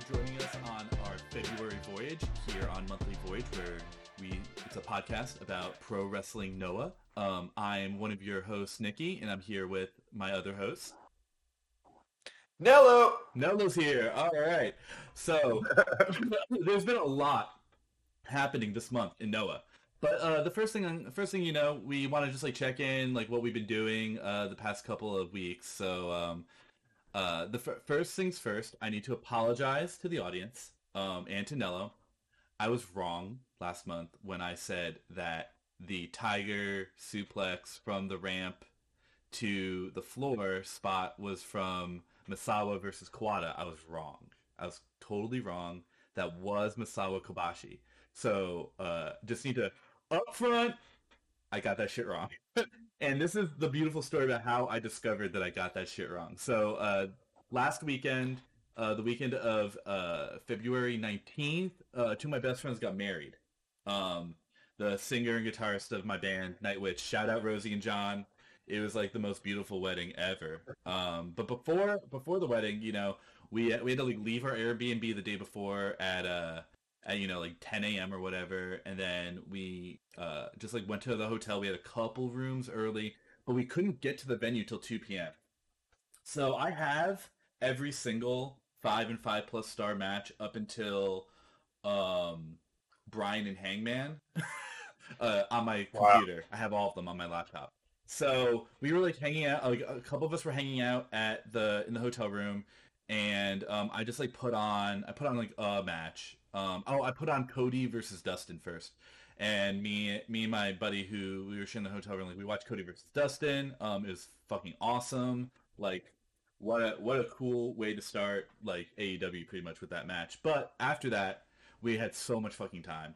joining us on our February voyage here on Monthly Voyage, where we it's a podcast about pro wrestling Noah. Um, I'm one of your hosts, Nikki, and I'm here with my other host. Nello. Nello's here. All right. So there's been a lot happening this month in Noah. But uh, the first thing, the first thing you know, we want to just like check in, like what we've been doing uh, the past couple of weeks. So um, uh, the f- first things first, I need to apologize to the audience um, and to Nello. I was wrong last month when I said that the tiger suplex from the ramp to the floor spot was from Misawa versus Kawada. I was wrong. I was totally wrong. That was Misawa Kobashi. So uh, just need to up front. I got that shit wrong. and this is the beautiful story about how I discovered that I got that shit wrong. So uh, last weekend, uh, the weekend of uh, February 19th, uh, two of my best friends got married. Um, the singer and guitarist of my band, Nightwitch, shout out Rosie and John. It was like the most beautiful wedding ever. Um, but before before the wedding, you know, we we had to like leave our Airbnb the day before at uh at you know like 10 a.m. or whatever, and then we uh just like went to the hotel. We had a couple rooms early, but we couldn't get to the venue till 2 p.m. So I have every single five and five plus star match up until um Brian and Hangman uh, on my Wow. computer. I have all of them on my laptop. So we were like hanging out. Like a couple of us were hanging out at the in the hotel room, and um, I just like put on I put on like a match. Um, oh, I put on Cody versus Dustin first, and me me and my buddy who we were sharing the hotel room like we watched Cody versus Dustin. Um, it was fucking awesome. Like what a what a cool way to start like AEW pretty much with that match. But after that, we had so much fucking time.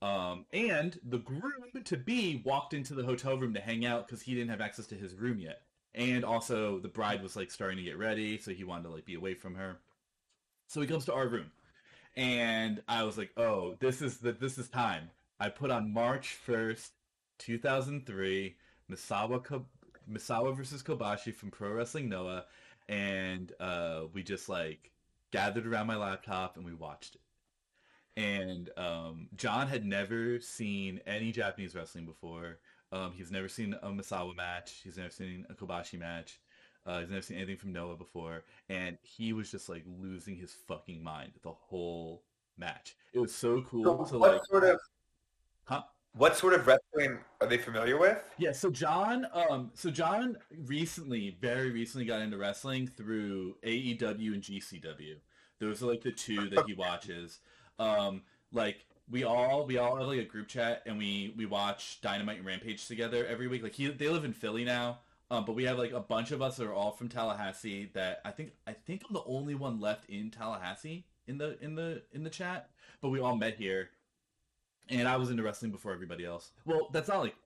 Um, and the groom to be walked into the hotel room to hang out because he didn't have access to his room yet. And also the bride was like starting to get ready, so he wanted to like be away from her. So he comes to our room. And I was like, oh, this is the this is time. I put on March first, two thousand three, Misawa Ko- Misawa versus Kobashi from Pro Wrestling Noah, and uh, we just like gathered around my laptop and we watched it and um, John had never seen any Japanese wrestling before. Um, he's never seen a Misawa match. He's never seen a Kobashi match. Uh, he's never seen anything from Noah before, and he was just like losing his fucking mind the whole match. It was so cool So to what like, sort of huh? what sort of wrestling are they familiar with? Yeah, so John, um, so John recently, very recently, got into wrestling through AEW and GCW. Those are like the two that he watches. Um, like we all we all have like a group chat and we we watch Dynamite and Rampage together every week. Like he they live in Philly now, um, but we have like a bunch of us that are all from Tallahassee. That I think I think I'm the only one left in Tallahassee in the in the in the chat. But we all met here, and I was into wrestling before everybody else. Well, that's not like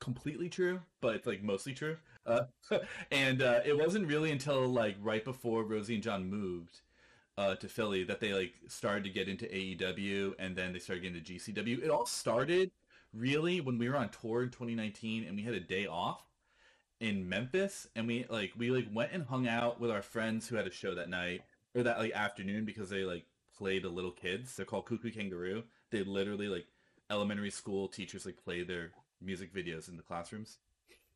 completely true, but it's like mostly true. Uh, and uh, it wasn't really until like right before Rosie and John moved uh, to Philly that they like started to get into AEW, and then they started getting into GCW. It all started really when we were on tour in 2019, and we had a day off in Memphis, and we like we like went and hung out with our friends who had a show that night or that like afternoon because they like played the little kids. They're called Cuckoo Kangaroo. They literally like elementary school teachers like play their music videos in the classrooms.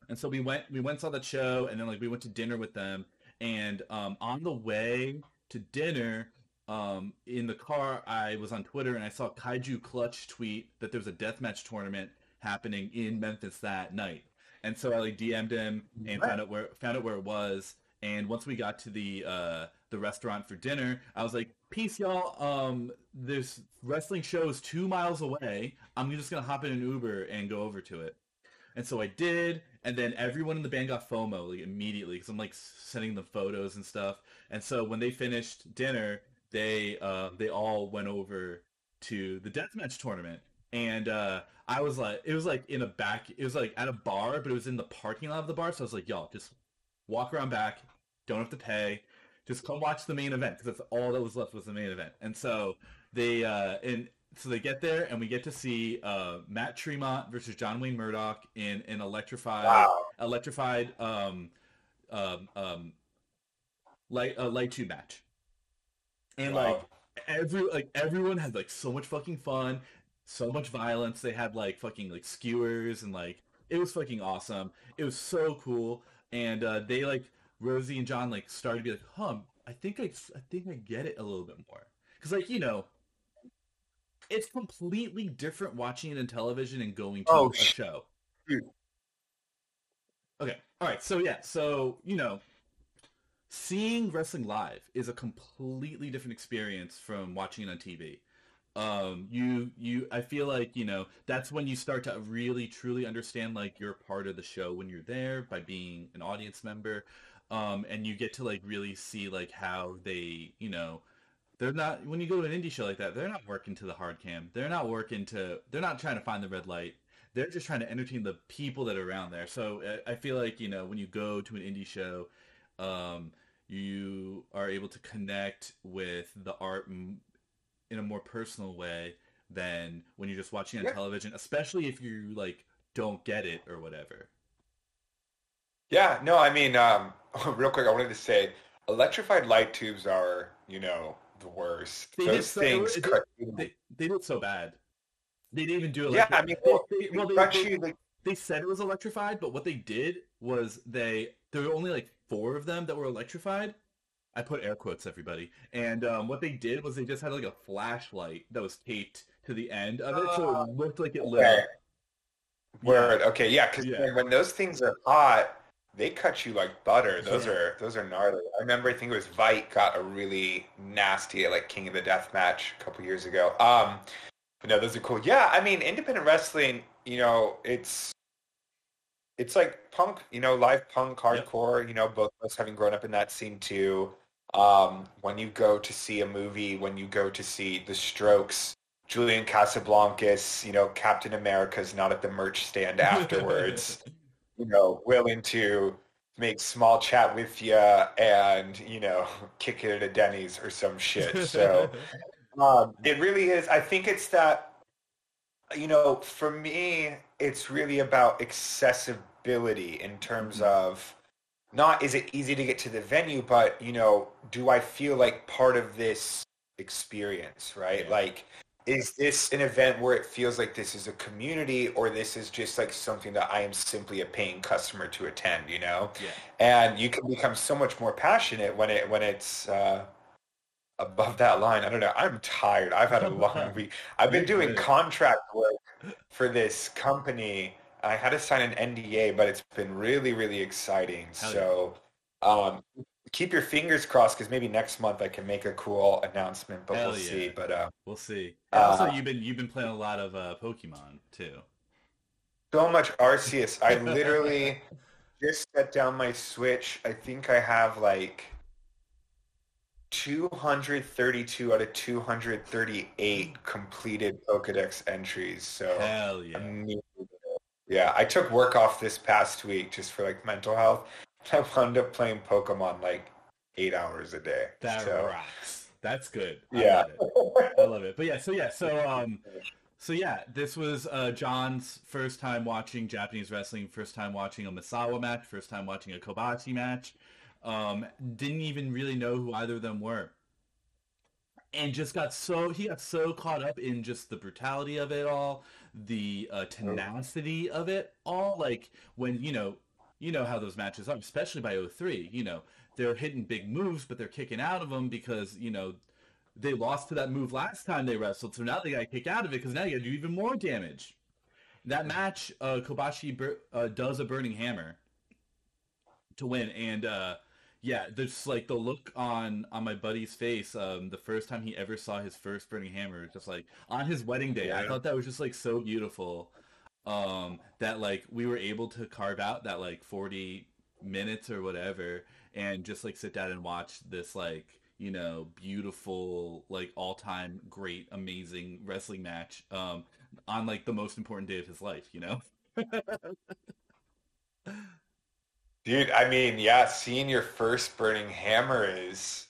And so we went we went saw that show and then like we went to dinner with them and um on the way to dinner um in the car I was on Twitter and I saw Kaiju Clutch tweet that there was a deathmatch tournament happening in Memphis that night. And so I like DM'd him and found out where found out where it was. And once we got to the uh, the restaurant for dinner, I was like, "Peace, y'all. Um, this wrestling show is two miles away. I'm just gonna hop in an Uber and go over to it." And so I did, and then everyone in the band got FOMO like immediately because I'm like sending them photos and stuff. And so when they finished dinner, they uh, they all went over to the deathmatch tournament, and uh, I was like, it was like in a back, it was like at a bar, but it was in the parking lot of the bar. So I was like, y'all, just walk around back, don't have to pay, just come watch the main event because that's all that was left was the main event. And so they uh, and so they get there and we get to see uh, Matt Tremont versus John Wayne Murdoch in an electrified Wow. electrified um, um, um, light uh, light tube match. And Wow. like every like everyone had like so much fucking fun, so much violence. They had like fucking like skewers and like it was fucking awesome. It was so cool, and uh, they like Rosie and John like started to be like, huh, I think I, I think I get it a little bit more because like you know. It's completely different watching it in television and going to Oh, a sh- show. Dude. Okay. All right. So yeah. So you know, seeing wrestling live is a completely different experience from watching it on TV. Um, you you I feel like you know that's when you start to really truly understand like you're part of the show when you're there by being an audience member, um, and you get to like really see like how they you know they're not when you go to an indie show like that they're not working to the hard cam. They're not working to they're not trying to find the red light. They're just trying to entertain the people that are around there. So uh, i feel like you know when you go to an indie show um, you are able to connect with the art in a more personal way than when you're just watching on Yeah. television especially if you like don't get it or whatever Yeah, no, I mean, um, real quick, I wanted to say, electrified light tubes are, you know, the worst. They Those so- things it- cut they, they did so bad they didn't even do it Yeah, I mean, well, they- they well, they- they- like, they said it was electrified, but what they did was they there were only like four of them that were electrified. I put air quotes, everybody. And um, what they did was they just had like a flashlight that was taped to the end of it, so Oh, it looked like it lit okay. up. Word. Okay, yeah, because Yeah. when those things are hot, they cut you like butter. Those Yeah. are those are gnarly. I remember I think it was Veidt got a really nasty like King of the Death match a couple years ago. Um, but no, those are cool. Yeah, I mean, independent wrestling. You know, it's it's like punk. You know, live punk, Yep. hardcore. You know, both of us having grown up in that scene too. Um, when you go to see a movie, when you go to see The Strokes, Julian Casablancas, you know, Captain America's not at the merch stand afterwards, you know, willing to make small chat with you and, you know, kick it at a Denny's or some shit. So um, it really is. I think it's that, you know, for me, it's really about accessibility in terms Mhm. of not is it easy to get to the venue, but, you know, do I feel like part of this experience, right? Yeah. Like, is this an event where it feels like this is a community or this is just like something that I am simply a paying customer to attend, you know? yeah. and you can become so much more passionate when it when it's uh, above that line. I don't know. I'm tired. I've had a long week. I've been doing contract work for this company. I had to sign an NDA, but it's been really really exciting. Hell yeah. so um, keep your fingers crossed because maybe next month I can make a cool announcement. But Hell we'll see. But uh, We'll see. And also, Uh, you've been you've been playing a lot of uh, Pokemon too. so much Arceus. I literally just set down my Switch. I think I have like 232 out of 238 completed Pokedex entries. So Hell yeah. Yeah, I took work off this past week just for like mental health. I wound up playing Pokemon like eight hours a day. That so, rocks. That's good. I Yeah. love it. I love it. But yeah, so yeah, so um, so yeah, this was uh, John's first time watching Japanese wrestling, first time watching a Misawa match, first time watching a Kobashi match. Um, didn't even really know who either of them were, and just got so he got so caught up in just the brutality of it all, the uh, tenacity of it all. Like when you know, you know how those matches are, especially by 03, You know, they're hitting big moves, but they're kicking out of them because you know they lost to that move last time they wrestled, so now they got to kick out of it because now you got to do even more damage. That match, uh, Kobashi bur- uh, does a burning hammer to win, and uh, yeah, there's like the look on on my buddy's face. Um, the first time he ever saw his first burning hammer, just like on his wedding day, I thought that was just like so beautiful. Um, that like we were able to carve out that like 40 minutes or whatever, and just like sit down and watch this like you know beautiful like all time great amazing wrestling match um on like the most important day of his life you know Dude, I mean, yeah, seeing your first burning hammer is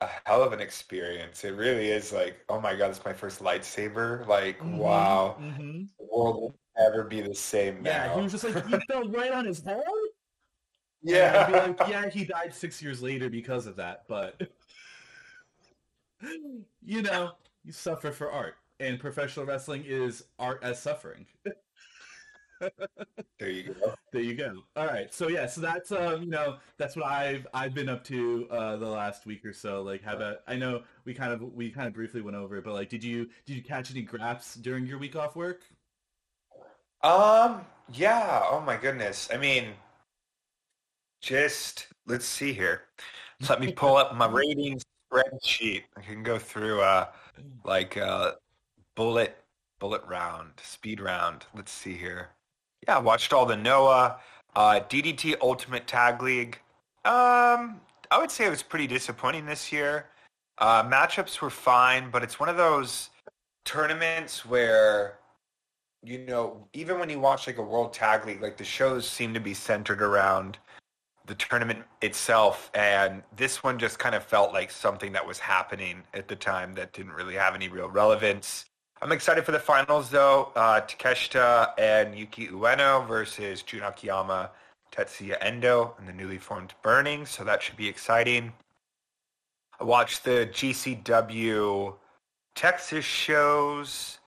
a hell of an experience. It really is like, oh my God, it's my first lightsaber. Like, wow, hmm the world will never be the same yeah now. he was just like he fell right on his head yeah. Like, yeah he died six years later because of that but you know, you suffer for art, and professional wrestling is art as suffering. there you go. There you go. All right. So yeah, so that's um, you know, that's what I've I've been up to uh the last week or so. Like have a I know we kind of we kind of briefly went over it, but like did you did you catch any graps during your week off work? Um, yeah. Oh my goodness. I mean, just let's see here. Let me pull up my ratings spreadsheet. I can go through uh like uh bullet bullet round, speed round. Let's see here. Yeah, watched all the Noah, uh, DDT Ultimate Tag League. Um, I would say it was pretty disappointing this year. Uh, matchups were fine, but it's one of those tournaments where, you know, even when you watch like a World Tag League, like the shows seem to be centered around the tournament itself, and this one just kind of felt like something that was happening at the time that didn't really have any real relevance. I'm excited for the finals though. Uh, Takeshita and Yuki Ueno versus Jun Akiyama, Tetsuya Endo, and the newly formed Burning. So that should be exciting. I watched the GCW Texas shows.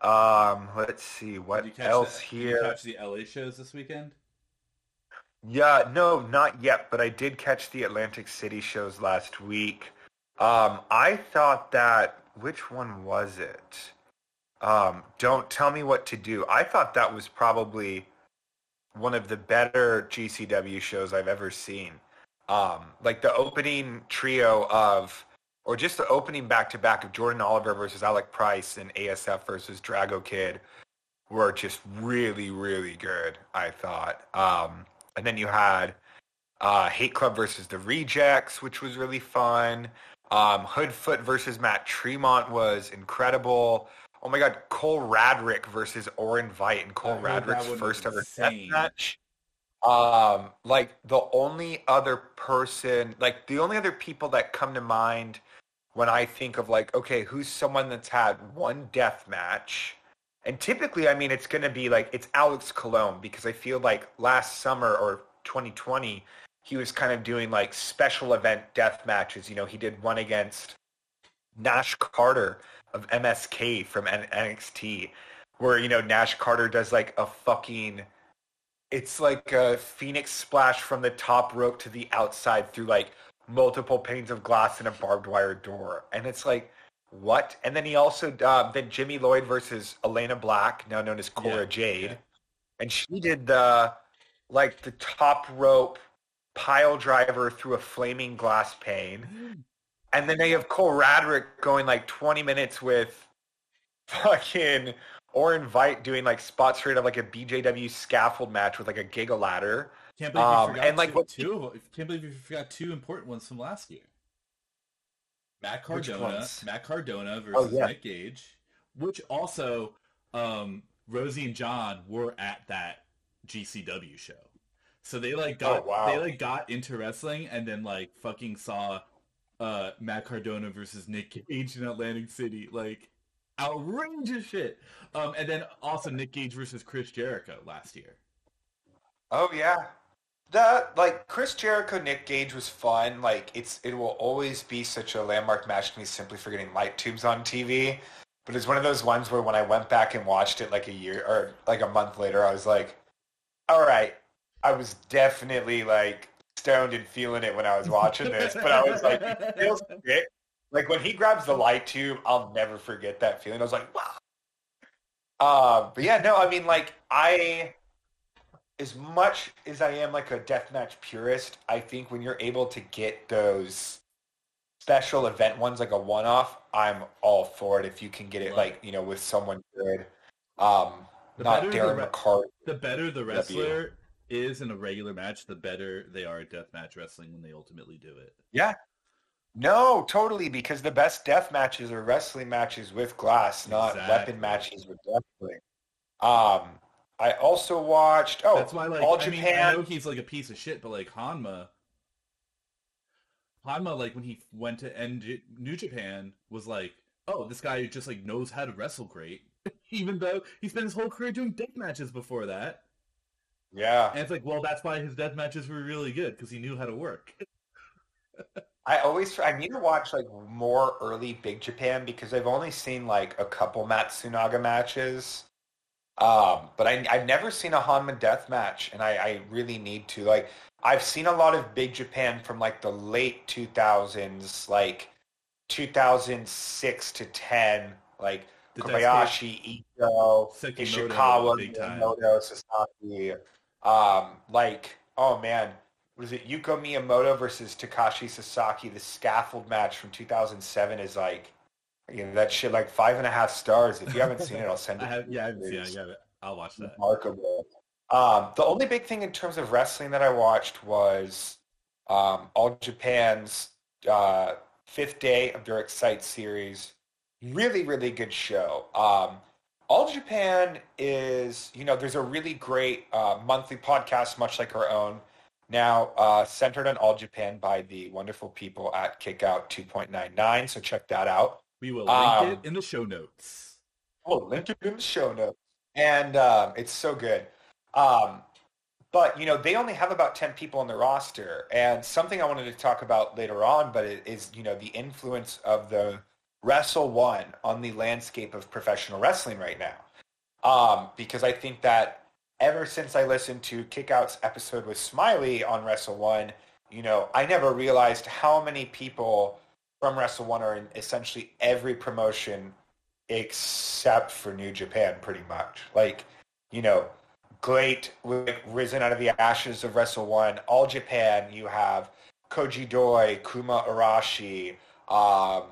Um, let's see what else the, here. Did you catch the LA shows this weekend? Yeah, no, not yet, but I did catch the Atlantic City shows last week. Um, I thought that which one was it? Um, don't tell me what to do. I thought that was probably one of the better GCW shows I've ever seen. Um, like the opening trio of, or just the opening back to back of Jordan Oliver versus Alec Price and ASF versus Drago Kid were just really, really good. I thought. Um, and then you had uh, Hate Club versus the Rejects, which was really fun. Um, Hoodfoot versus Matt Tremont was incredible. Oh my God, Cole Radrick versus Orin Veidt and Cole Radrick's first ever death match. Um, like the only other person, like the only other people that come to mind when I think of like, okay, who's someone that's had one death match? And typically, I mean, it's going to be like, it's Alex Colon because I feel like last summer or 2020, he was kind of doing like special event death matches. You know, he did one against Nash Carter of MSK from NXT, where you know Nash Carter does like a fucking, it's like a phoenix splash from the top rope to the outside through like multiple panes of glass and a barbed wire door, and it's like what? And then he also uh, then Jimmy Lloyd versus Elayna Black, now known as Cora yeah, Jade, yeah. and she did the like the top rope pile driver through a flaming glass pane. And then they have Cole Radrick going like 20 minutes with fucking Orin Veidt doing like spots straight of like a BJW scaffold match with like a giga ladder. Can't believe you um, forgot and, like, two, what, two Can't believe you forgot two important ones from last year. Matt Cardona, Matt Cardona versus oh, yeah. Nick Gage, which also um, Rosie and John were at that GCW show. So they like got oh, wow. they like got into wrestling and then like fucking saw uh, Matt Cardona versus Nick Gage in Atlantic City. Like outrageous shit. Um, and then also Nick Gage versus Chris Jericho last year. Oh yeah, that like Chris Jericho Nick Gage was fun. Like it's it will always be such a landmark match to me simply for getting light tubes on TV. But it's one of those ones where when I went back and watched it like a year or like a month later, I was like, all right, I was definitely like stoned and feeling it when I was watching this, but I was like, it feels great. Like when he grabs the light tube, I'll never forget that feeling. I was like, wow. Uh, but yeah, no, I mean, like I, as much as I am like a deathmatch purist, I think when you're able to get those special event ones, like a one-off, I'm all for it. If you can get it, like you know, with someone good, um, the not Darren the, McCart. The better the wrestler, is in a regular match, the better they are at deathmatch wrestling when they ultimately do it. Yeah. No, totally, because the best death matches are wrestling matches with glass, not exactly. weapon matches with wrestling. Um, I also watched. Oh, that's why like all I Japan. Mean, I know he's like a piece of shit, but like Hanma, Hanma, like when he went to end New Japan, was like, oh, this guy just like knows how to wrestle great, even though he spent his whole career doing death matches before that. Yeah. And it's like, well, that's why his death matches were really good because he knew how to work. I always I need to watch like more early Big Japan because I've only seen like a couple Matsunaga matches. Um, but I, I've never seen a Hanma death match, and I, I really need to. Like, I've seen a lot of Big Japan from like the late 2000s, like 2006 to 10, like the Kobayashi, Ito, Ishikawa, Miyamoto, Sasaki. Um, like, oh man, was it Yuko Miyamoto versus Takashi Sasaki? The scaffold match from 2007 is like, you know, that shit like five and a half stars. If you haven't seen it, I'll send it. I have, yeah, I haven't seen it. I I'll watch that. Remarkable. Um, the only big thing in terms of wrestling that I watched was um, All Japan's uh, fifth day of their Excite series. Really, really good show. Um, All Japan is, you know, there's a really great uh, monthly podcast, much like our own, now uh, centered on All Japan by the wonderful people at Kickout 2.99. So check that out. We will link um, it in the show notes. We'll link it in the show notes. And um, it's so good. Um, but you know they only have about 10 people on the roster and something i wanted to talk about later on but it is you know the influence of the wrestle one on the landscape of professional wrestling right now um, because i think that ever since i listened to kickout's episode with smiley on wrestle one you know i never realized how many people from wrestle one are in essentially every promotion except for new japan pretty much like you know great like risen out of the ashes of Wrestle One. All Japan, you have Koji Doi, Kuma Arashi, um,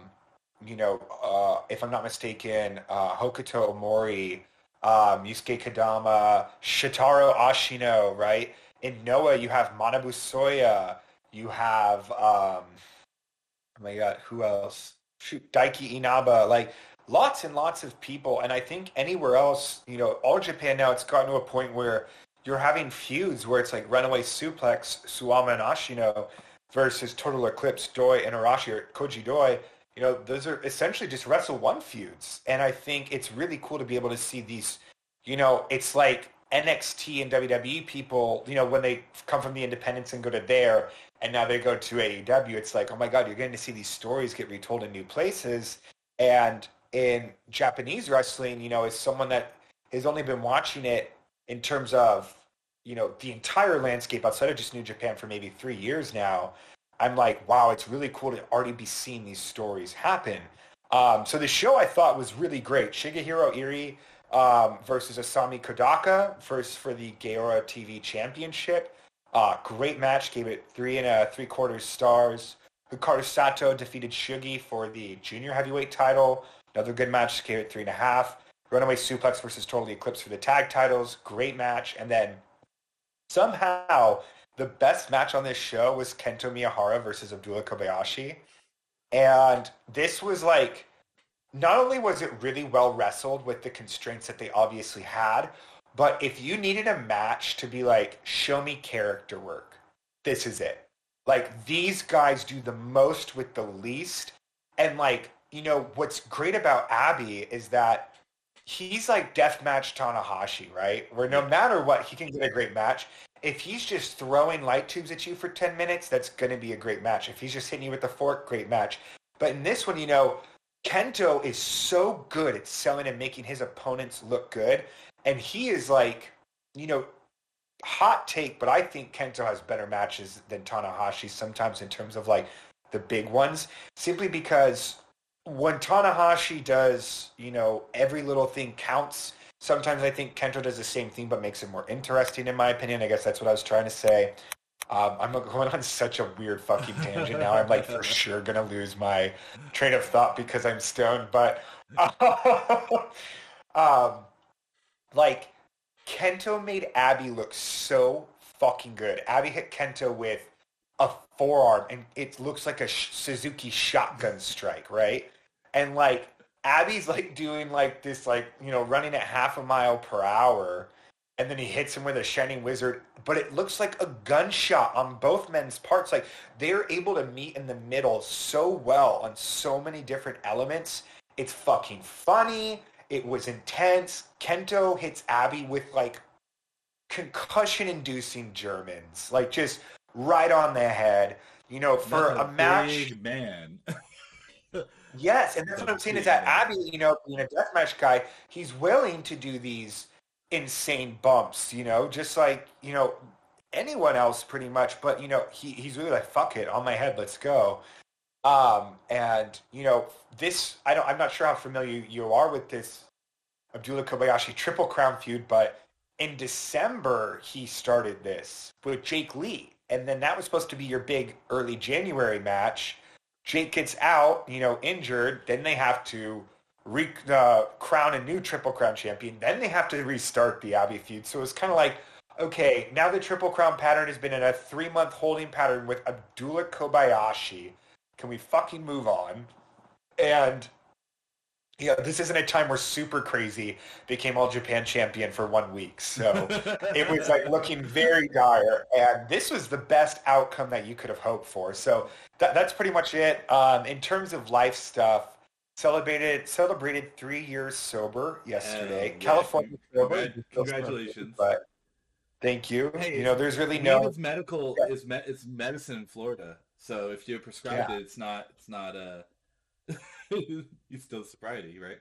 you know, uh, if I'm not mistaken, uh, Hokuto Omori, um, Yusuke Kodama, Shotaro Ashino, right? In Noah, you have Manabu Soya, you have, um, oh my God, who else? Shoot, Daiki Inaba. Like, lots and lots of people. And I think anywhere else, you know, all Japan now, it's gotten to a point where you're having feuds where it's like Runaway Suplex, Suwama and Ashino versus Total Eclipse, Doi and Arashi or Koji Doi. You know, those are essentially just Wrestle One feuds. And I think it's really cool to be able to see these, you know, it's like NXT and WWE people, you know, when they come from the independents and go to there and now they go to AEW, it's like, oh my God, you're getting to see these stories get retold in new places. And in Japanese wrestling, you know, as someone that has only been watching it in terms of, you know, the entire landscape outside of just New Japan for maybe three years now, I'm like, wow, it's really cool to already be seeing these stories happen. Um, so the show I thought was really great. Shigehiro Irie um, versus Isami Kodaka first for the Gaora TV Championship. Uh, great match. Gave it three and a three quarters stars. Hikaru Sato defeated Shugi for the junior heavyweight title. Another good match, gave it three and a half. Runaway Suplex versus Totally Eclipse for the tag titles, great match. And then somehow the best match on this show was Kento Miyahara versus Abdullah Kobayashi. And this was like, not only was it really well wrestled with the constraints that they obviously had, but if you needed a match to be like, show me character work, this is it. Like these guys do the most with the least. And like you know, what's great about Abby is that he's like deathmatch Tanahashi, right? Where no matter what, he can get a great match. If he's just throwing light tubes at you for 10 minutes, that's going to be a great match. If he's just hitting you with the fork, great match. But in this one, you know, Kento is so good at selling and making his opponents look good. And he is like, you know, hot take, but I think Kento has better matches than Tanahashi sometimes in terms of like the big ones, simply because when Tanahashi does, you know, every little thing counts. Sometimes I think Kento does the same thing, but makes it more interesting, in my opinion. I guess that's what I was trying to say. Um, I'm going on such a weird fucking tangent now. I'm like for sure gonna lose my train of thought because I'm stoned. But um, like Kento made Abby look so fucking good. Abby hit Kento with a forearm and it looks like a Suzuki shotgun strike, right? And like Abby's like doing like this like, you know, running at half a mile per hour and then he hits him with a shining wizard, but it looks like a gunshot on both men's parts. Like they're able to meet in the middle so well on so many different elements. It's fucking funny. It was intense. Kento hits Abby with like concussion inducing Germans. Like just right on the head. You know, for That's a, match. big man. Yes, and that's what I'm saying is that. Abby, you know, being a deathmatch guy, he's willing to do these insane bumps, you know, just like, you know, anyone else pretty much. But, you know, he, he's really like, fuck it, on my head, let's go. Um, and, you know, this, I don't, I'm not sure how familiar you are with this Abdullah Kobayashi Triple Crown feud, but in December, he started this with Jake Lee. And then that was supposed to be your big early January match. Jake gets out, you know, injured. Then they have to re- uh, crown a new Triple Crown champion. Then they have to restart the Abby feud. So it's kind of like, okay, now the Triple Crown pattern has been in a three-month holding pattern with Abdullah Kobayashi. Can we fucking move on? And yeah, this isn't a time where Super Crazy became All Japan champion for one week. So it was like looking very dire. And this was the best outcome that you could have hoped for. So that, that's pretty much it. Um, in terms of life stuff, celebrated celebrated three years sober yesterday. Hell yeah. California sober. Congratulations. But thank you. Hey, you know, there's really no is medical Yeah. is me- it's medicine in Florida. So if you're prescribed Yeah. it, it's not it's not uh it's still sobriety, right?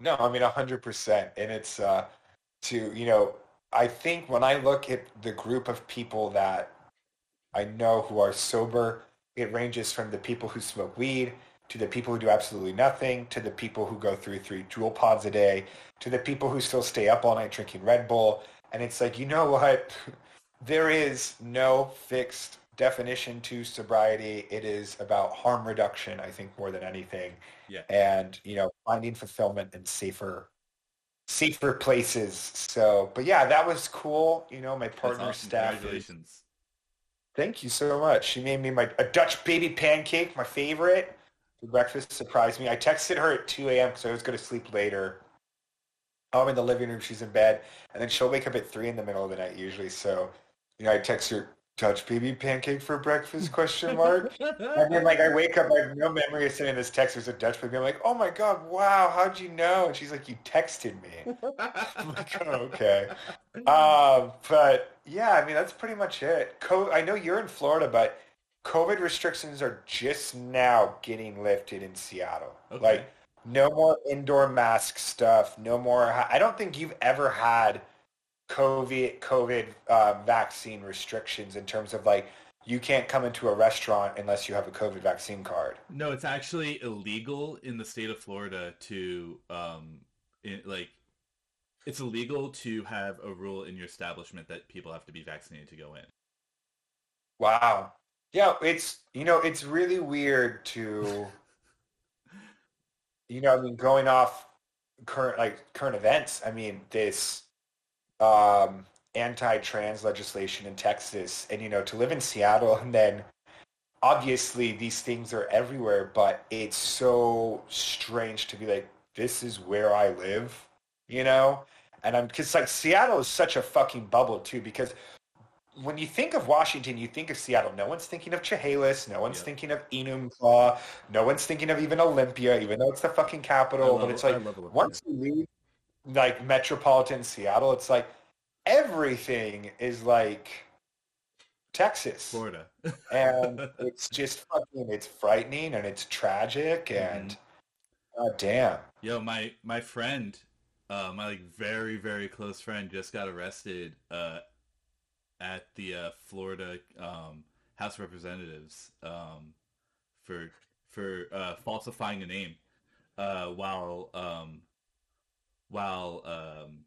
No, I mean hundred percent, and it's uh, to you know. I think when I look at the group of people that I know who are sober, it ranges from the people who smoke weed to the people who do absolutely nothing to the people who go through three Juul pods a day to the people who still stay up all night drinking Red Bull. And it's like, you know what? There is no fixed definition to sobriety. It is about harm reduction, I think, more than anything Yeah. and you know finding fulfillment in safer safer places so but yeah that was cool you know my partner awesome. staff Congratulations. thank you so much she made me my a dutch baby pancake my favorite for breakfast surprised me i texted her at 2 a.m because i was going to sleep later i'm in the living room she's in bed and then she'll wake up at 3 in the middle of the night usually so you know i text her dutch baby pancake for breakfast question mark And then like I wake up, I have no memory of sending this text. There's a Dutch baby. I'm like, oh my god, wow, how'd you know? And she's like, you texted me. I'm like, oh, okay. Um, but yeah, I mean that's pretty much it. Co- I know you're in Florida, but COVID restrictions are just now getting lifted in Seattle. Okay. Like no more indoor mask stuff. No more. I don't think you've ever had COVID COVID uh, vaccine restrictions in terms of like you can't come into a restaurant unless you have a COVID vaccine card. No, it's actually illegal in the state of Florida to um in, like it's illegal to have a rule in your establishment that people have to be vaccinated to go in. Wow. Yeah, it's you know it's really weird to you know I mean going off current like current events. I mean this um, anti-trans legislation in Texas, and you know to live in Seattle, and then obviously these things are everywhere, but it's so strange to be like this is where I live, you know. And I'm because like Seattle is such a fucking bubble too because when you think of Washington, you think of Seattle. No one's thinking of Chehalis. No one's Yeah. thinking of Enumclaw. No one's thinking of even Olympia, even though it's the fucking capital. But it's like once you leave like metropolitan Seattle, it's like everything is like Texas, Florida. and it's just fucking. It's frightening and it's tragic and god damn. Yo, my my friend, uh, my like very very close friend, just got arrested uh, at the uh, Florida um, House of Representatives um, for for uh, falsifying a name uh, while um, while um,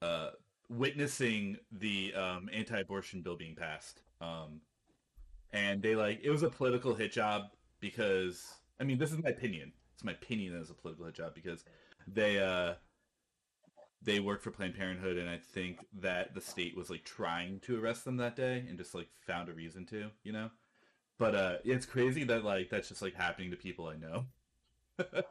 uh, witnessing the um, anti-abortion bill being passed. Um, and they like it was a political hit job because I mean this is my opinion. It's my opinion that it's a political hit job because they uh they work for Planned Parenthood and I think that the state was like trying to arrest them that day and just like found a reason to, you know? But uh it's crazy that like that's just like happening to people I know.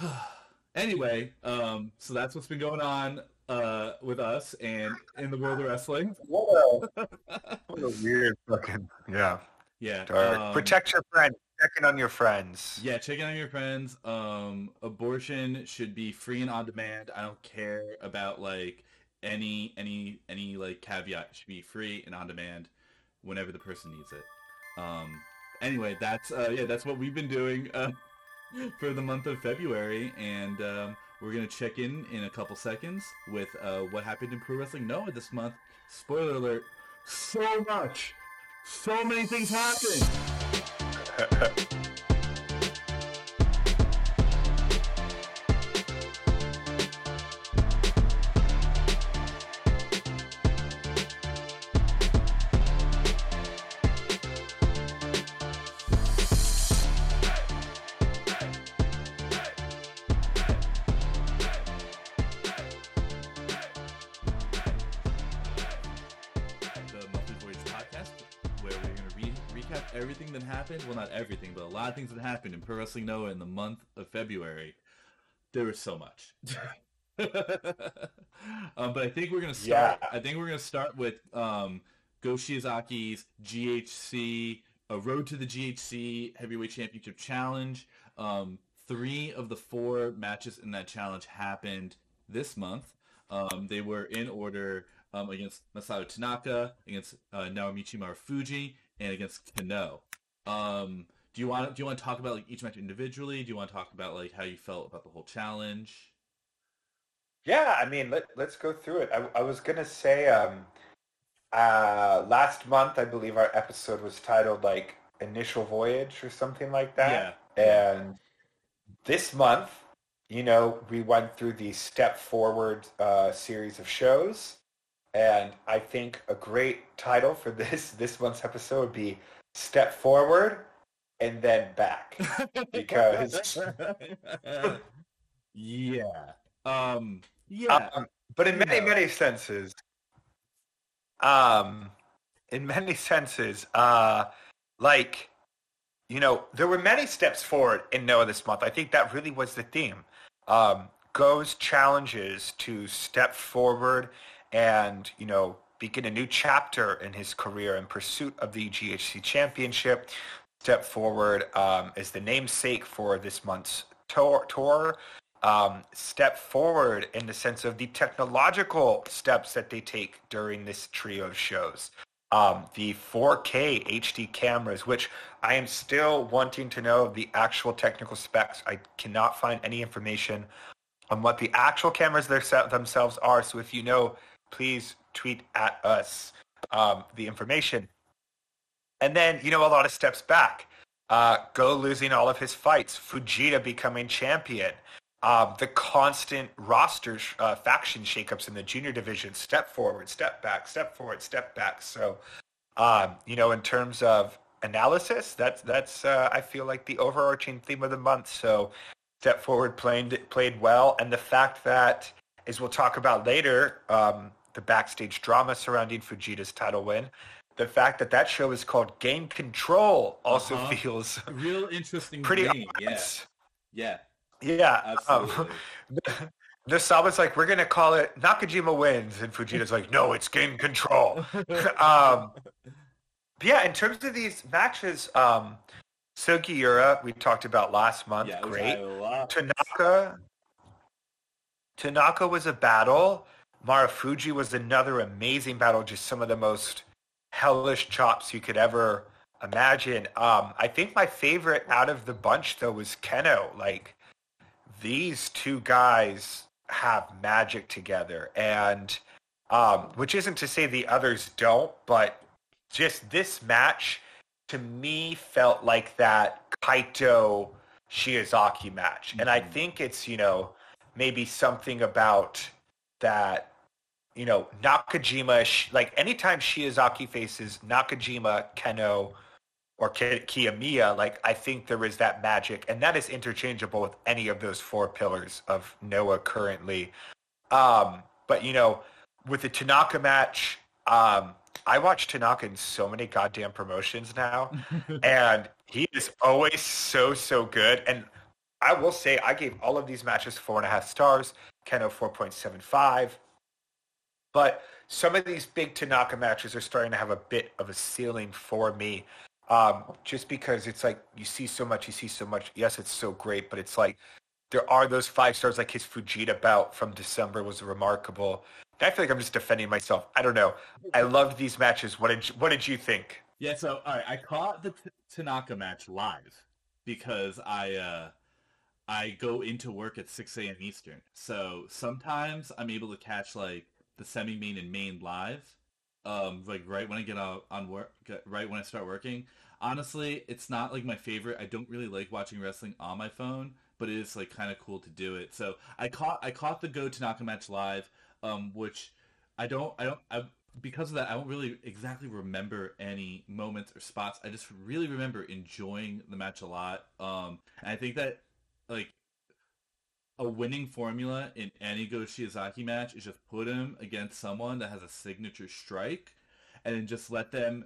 anyway, um so that's what's been going on uh with us and in the world of wrestling. What a, what a weird fucking yeah. Yeah. Um, Protect your friends. Checking on your friends. Yeah, check in on your friends. Um, abortion should be free and on demand. I don't care about like any any any like caveat should be free and on demand whenever the person needs it. Um, anyway, that's uh, yeah, that's what we've been doing uh, for the month of February, and um, we're gonna check in in a couple seconds with uh, what happened in pro wrestling Noah this month. Spoiler alert: so much, so many things happened. in Pro Wrestling Noah in the month of February. There was so much. um, but I think we're to start. Yeah. I think we're to start with um, Go Shiozaki's GHC, a Road to the GHC Heavyweight Championship Challenge. Um, three of the four matches in that challenge happened this month. Um, they were in order um, against Masato Tanaka, against uh, Naomichi Marufuji, and against Kenoh. Um, do you want do you want to talk about like each match individually? Do you want to talk about like how you felt about the whole challenge? Yeah, I mean, let, let's go through it. I, I was going to say, um, uh, last month, I believe our episode was titled like Initial Voyage or something like that. Yeah. And this month, you know, we went through the Step Forward uh, series of shows. And I think a great title for this this month's episode would be Step Forward and then Back. Because- yeah, um, yeah, Um, but in many, many senses, um, in many senses, uh, like, you know, there were many steps forward in Noah this month. I think that really was the theme. Um, Go's challenges to step forward and, you know, begin a new chapter in his career in pursuit of the GHC championship. Step forward um, is the namesake for this month's tour. tour um, step forward in the sense of the technological steps that they take during this trio of shows. Um, the 4K HD cameras, which I am still wanting to know the actual technical specs. I cannot find any information on what the actual cameras themselves are. So if you know, please tweet at us um, the information. And then, you know, a lot of steps back. Uh, Go losing all of his fights. Fujita becoming champion um, the constant roster sh- uh, faction shakeups in the junior division, step forward, step back, step forward, step back. So, um, you know, in terms of analysis, that's that's uh, I feel like the overarching theme of the month. So, step forward played played well, and the fact that, as we'll talk about later, um, the backstage drama surrounding Fujita's title win. The fact that that show is called Game Control also Uh-huh. feels real interesting pretty name. Yeah, obvious. yeah, Yeah, um, absolutely. the Saba's like, we're gonna call it Nakajima wins, and Fujita's like, no, it's Game control. um, yeah, in terms of these matches, um, Sugiura we talked about last month, yeah, great. Tanaka, Tanaka was a battle. Marufuji was another amazing battle. Just some of the most hellish chops you could ever imagine. Um, I think my favorite out of the bunch though was Kenoh. Like these two guys have magic together, and um, which isn't to say the others don't, but just this match to me felt like that Kaito Shiozaki match, and I Mhm. think it's you know maybe something about that. You know, Nakajima, sh- like anytime Shiozaki faces Nakajima, Kenoh, or Ki- Kiyomiya, like I think there is that magic, and that is interchangeable with any of those four pillars of Noah currently. Um, but you know, with the Tanaka match, um, I watch Tanaka in so many goddamn promotions now, and he is always so so good. And I will say, I gave all of these matches four and a half stars. Kenoh four point seven five. But some of these big Tanaka matches are starting to have a bit of a ceiling for me. Um, just because it's like you see so much, you see so much. Yes, it's so great, but it's like there are those five stars like his Fujita bout from December was remarkable. I feel like I'm just defending myself. I don't know. I loved these matches. What did you, what did you think? Yeah, so all right, I caught the T- Tanaka match live because I uh, I go into work at 6 a.m. Eastern. So sometimes I'm able to catch like the semi main and main live, um, like right when I get out on work, right when I start working. Honestly, it's not like my favorite. I don't really like watching wrestling on my phone, but it is like kind of cool to do it. So I caught I caught the Go To Tanaka match live, um, which I don't I don't I because of that I don't really exactly remember any moments or spots. I just really remember enjoying the match a lot. Um, and I think that like a winning formula in any Go Shiozaki match is just put him against someone that has a signature strike and then just let them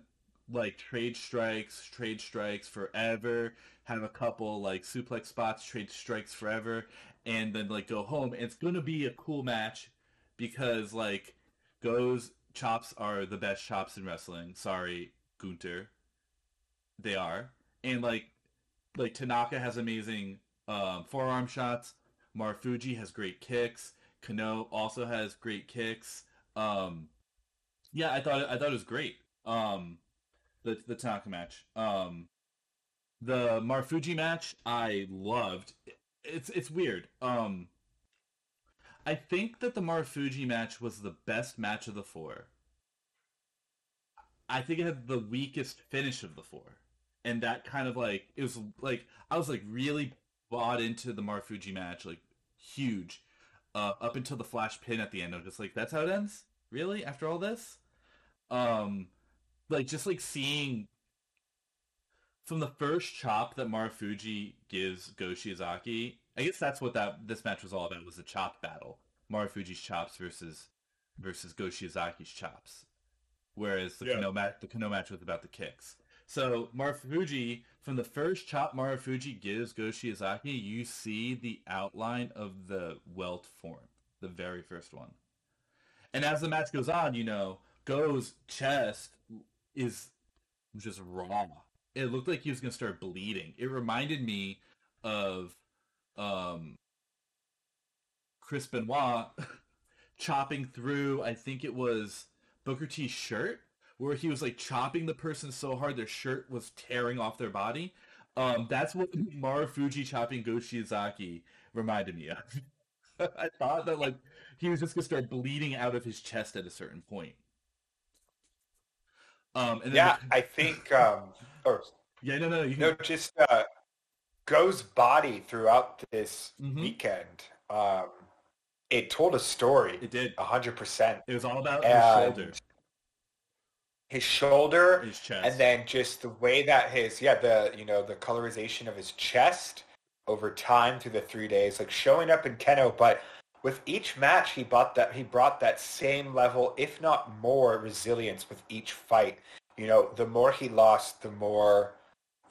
like trade strikes, trade strikes forever, have a couple like suplex spots, trade strikes forever, and then like go home. And it's gonna be a cool match because like Go's chops are the best chops in wrestling. Sorry, Gunther. They are. And like like Tanaka has amazing um, forearm shots. Marufuji has great kicks. Kenoh also has great kicks. Um, yeah, I thought I thought it was great. Um, the the Tanaka match. Um, the Marufuji match I loved. It's it's weird. Um, I think that the Marufuji match was the best match of the four. I think it had the weakest finish of the four, and that kind of like it was like I was like really bought into the Marufuji match, like huge, uh, up until the flash pin at the end. I'm just like, that's how it ends, really? After all this, um, like just like seeing from the first chop that Marufuji gives Go Shiozaki, I guess that's what that this match was all about was the chop battle. Marufuji's chops versus versus Go Shiozaki's chops. Whereas the yeah. Kenoh match the Kenoh match was about the kicks. So Marufuji, from the first chop Marufuji gives Go Shiozaki, you see the outline of the welt form, the very first one. And as the match goes on, you know, Go's chest is just raw it looked like he was going to start bleeding. It reminded me of um, Chris Benoit chopping through, I think it was Booker T's shirt, where he was like chopping the person so hard their shirt was tearing off their body. Um, that's what Marufuji chopping Go Shiozaki reminded me of. I thought that like he was just gonna start bleeding out of his chest at a certain point. Um, yeah, the... I think um, or yeah, no, no, you no, just uh, Go's body throughout this mm-hmm. weekend. Um, it told a story. It did, hundred percent. It was all about and his shoulder, his shoulder, his chest, and then just the way that his yeah the you know the colorization of his chest over time through the three days, like showing up in Kenoh, but with each match he bought that he brought that same level, if not more, resilience with each fight. You know, the more he lost, the more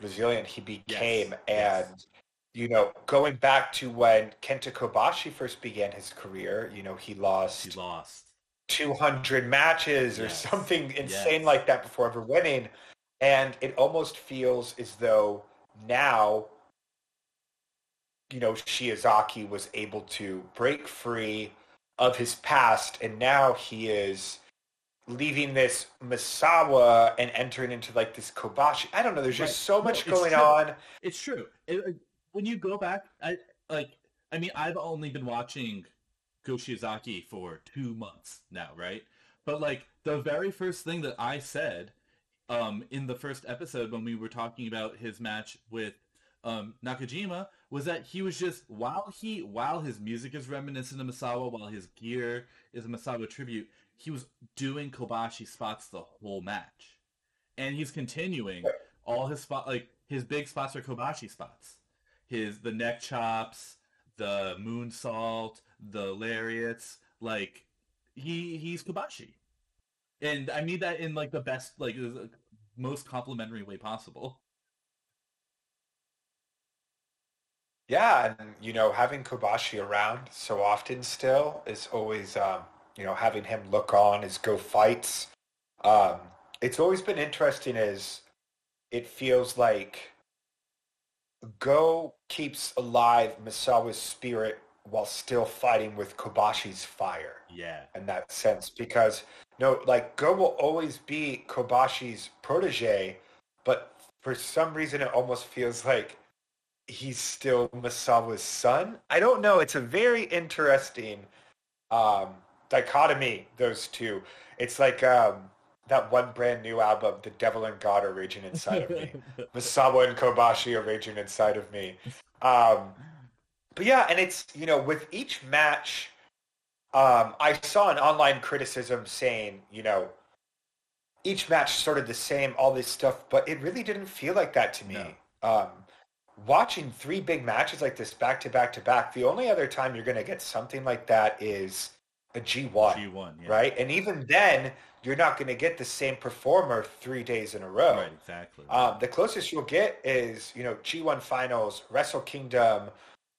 resilient he became, yes. and yes. you know, going back to when Kenta Kobashi first began his career, you know, he lost. He lost. 200 matches or something insane like that before ever winning. And it almost feels as though now you know, Shiozaki was able to break free of his past, and now he is leaving this Misawa and entering into like this Kobashi. I don't know. There's just right. so much no, going true. on. It's true. It, uh, when you go back, I like. I mean, I've only been watching Go Shiozaki for two months now, right? But like the very first thing that I said um, in the first episode when we were talking about his match with um, Nakajima was that he was just while he while his music is reminiscent of Misawa, while his gear is a Misawa tribute, he was doing Kobashi spots the whole match, and he's continuing all his spot like his big spots are Kobashi spots, his the neck chops, the moonsault, the lariats, like he he's Kobashi, and I mean that in like the best like most complimentary way possible. Yeah, and you know, having Kobashi around so often still is always, um, you know, having him look on as go fights. Um, it's always been interesting. As it feels like Go keeps alive Misawa's spirit while still fighting with Kobashi's fire. Yeah. In that sense, because no, like Go will always be Kobashi's protege, but for some reason it almost feels like he's still Misawa's son. I don't know. It's a very interesting um, dichotomy. Those two. It's like um, that one brand new album, The Devil and God are raging inside of me. Misawa and Kobashi are raging inside of me. Um, but yeah, and it's you know with each match, um, I saw an online criticism saying you know each match started the same, all this stuff, but it really didn't feel like that to me. No. Um, watching three big matches like this back to back to back, the only other time you're going to get something like that is a G1. G1, yeah. right? And even then, you're not going to get the same performer three days in a row. Right, exactly. Um, the closest you'll get is, you know, G1 finals, Wrestle Kingdom,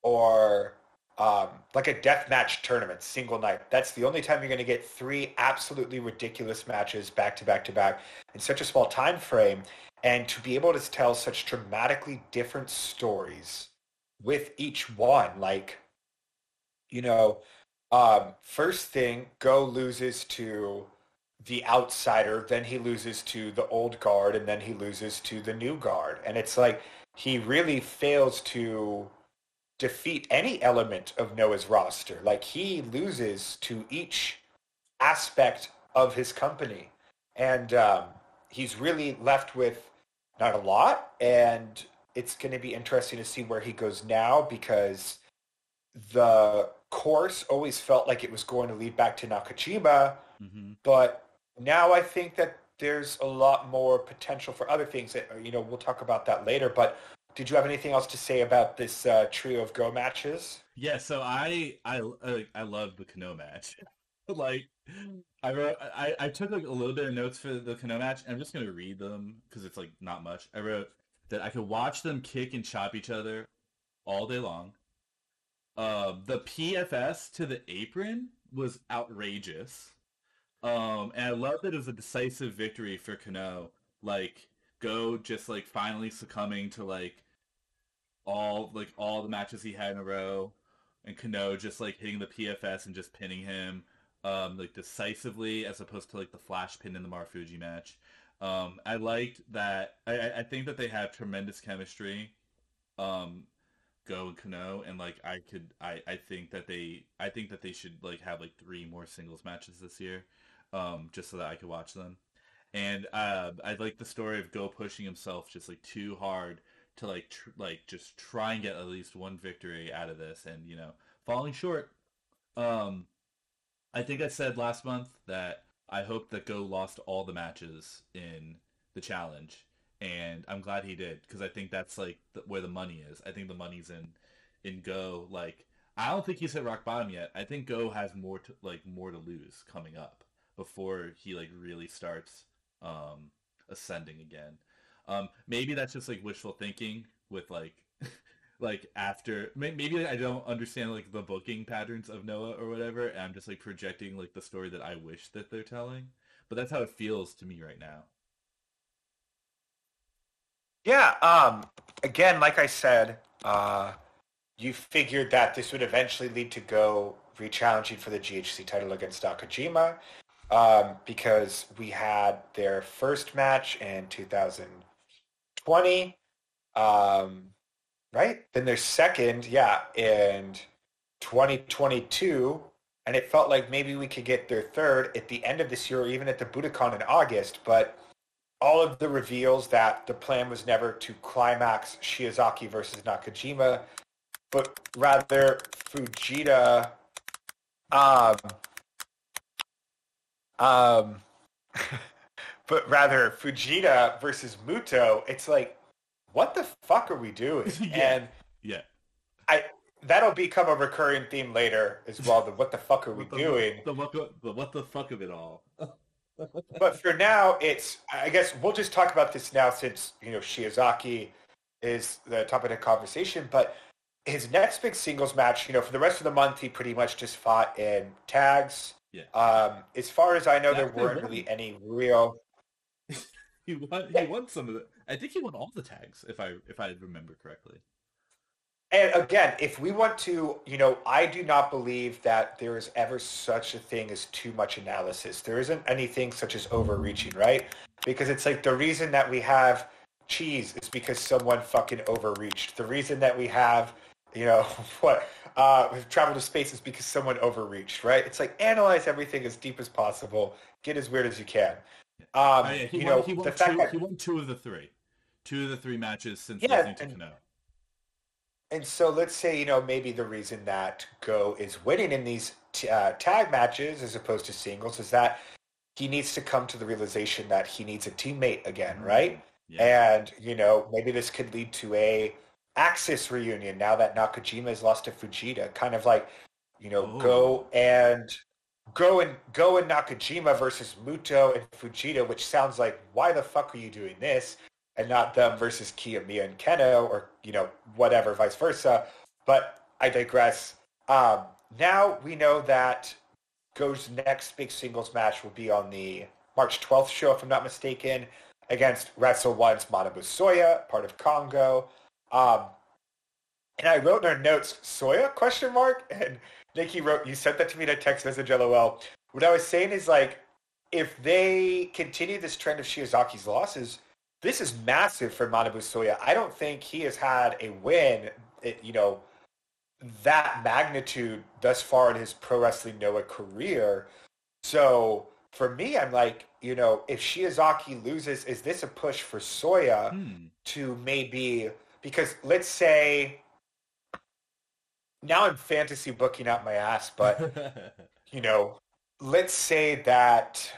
or um, like a death match tournament, single night. That's the only time you're going to get three absolutely ridiculous matches back to back to back in such a small time frame. And to be able to tell such dramatically different stories with each one, like, you know, um, first thing, Go loses to the outsider, then he loses to the old guard, and then he loses to the new guard. And it's like he really fails to defeat any element of Noah's roster. Like he loses to each aspect of his company. And um, he's really left with not a lot. And it's going to be interesting to see where he goes now because the course always felt like it was going to lead back to Nakajima. Mm-hmm. But now I think that there's a lot more potential for other things that, you know, we'll talk about that later. But did you have anything else to say about this uh, trio of Go matches? Yeah, so I I I love the Kenoh match. like I wrote I, I took like a little bit of notes for the Kenoh match. I'm just gonna read them because it's like not much. I wrote that I could watch them kick and chop each other all day long. Uh, the PFS to the apron was outrageous. Um, and I love that it was a decisive victory for Kenoh. Like Go just like finally succumbing to like all like all the matches he had in a row, and Kenoh just like hitting the PFS and just pinning him um, like decisively as opposed to like the flash pin in the Marufuji match. Um, I liked that. I, I think that they have tremendous chemistry. Um, Go and Kenoh, and like I could, I, I think that they, I think that they should like have like three more singles matches this year, um, just so that I could watch them. And uh, I like the story of Go pushing himself just like too hard to like tr- like just try and get at least one victory out of this, and you know falling short. Um, I think I said last month that I hope that Go lost all the matches in the challenge, and I'm glad he did because I think that's like the, where the money is. I think the money's in in Go. Like I don't think he's hit rock bottom yet. I think Go has more to like more to lose coming up before he like really starts um ascending again. Um maybe that's just like wishful thinking with like like after maybe I don't understand like the booking patterns of Noah or whatever and I'm just like projecting like the story that I wish that they're telling. But that's how it feels to me right now. Yeah, um again like I said, uh you figured that this would eventually lead to Go re-challenging for the GHC title against Nakajima um, because we had their first match in 2020, um, right? Then their second, yeah, in 2022, and it felt like maybe we could get their third at the end of this year or even at the Budokan in August, but all of the reveals that the plan was never to climax Shiozaki versus Nakajima but rather Fujita um, um, but rather Fujita versus Muto, it's like, what the fuck are we doing? yeah. And yeah, I that'll become a recurring theme later as well. The what the fuck are we the, doing? The, what the what the fuck of it all. but for now, it's I guess we'll just talk about this now since you know Shiozaki is the topic of conversation. But his next big singles match, you know, for the rest of the month, he pretty much just fought in tags. Yeah. Um, as far as I know, there weren't really any real. He won. He won some of the. I think he won all the tags, if I if I remember correctly. And again, if we want to, you know, I do not believe that there is ever such a thing as too much analysis. There isn't anything such as overreaching, right? Because it's like the reason that we have cheese is because someone fucking overreached. The reason that we have, you know, what uh, travel to space is because someone overreached, right? It's like analyze everything as deep as possible, get as weird as you can. Um, Oh, yeah, he you won, know, he won the fact two. that He won two of the three, two of the three matches since Yeah, losing to and- Kenoh. And so let's say, you know, maybe the reason that Go is winning in these t- uh, tag matches as opposed to singles is that he needs to come to the realization that he needs a teammate again, right? Yeah. And, you know, maybe this could lead to a AXIZ reunion now that Nakajima has lost to Fujita. Kind of like, you know, Oh. Go and Go and Go and Nakajima versus Muto and Fujita, which sounds like why the fuck are you doing this? And not them versus Kiyomiya and Kenoh or, you know, whatever, vice versa. But I digress. Um, now we know that Go's next big singles match will be on the March 12th show, if I'm not mistaken, against Wrestle One's Manabu Soya, part of Kongo. Um, and I wrote in our notes, Soya, question mark? And Nikki wrote, you sent that to me in a text message, LOL. What I was saying is like, if they continue this trend of Shiozaki's losses, this is massive for Manabu Soya. I don't think he has had a win, you know, that magnitude thus far in his pro wrestling Noah career. So for me, I'm like, you know, if Shiozaki loses, is this a push for Soya Hmm. to maybe because let's say now I'm fantasy booking out my ass, but you know, let's say that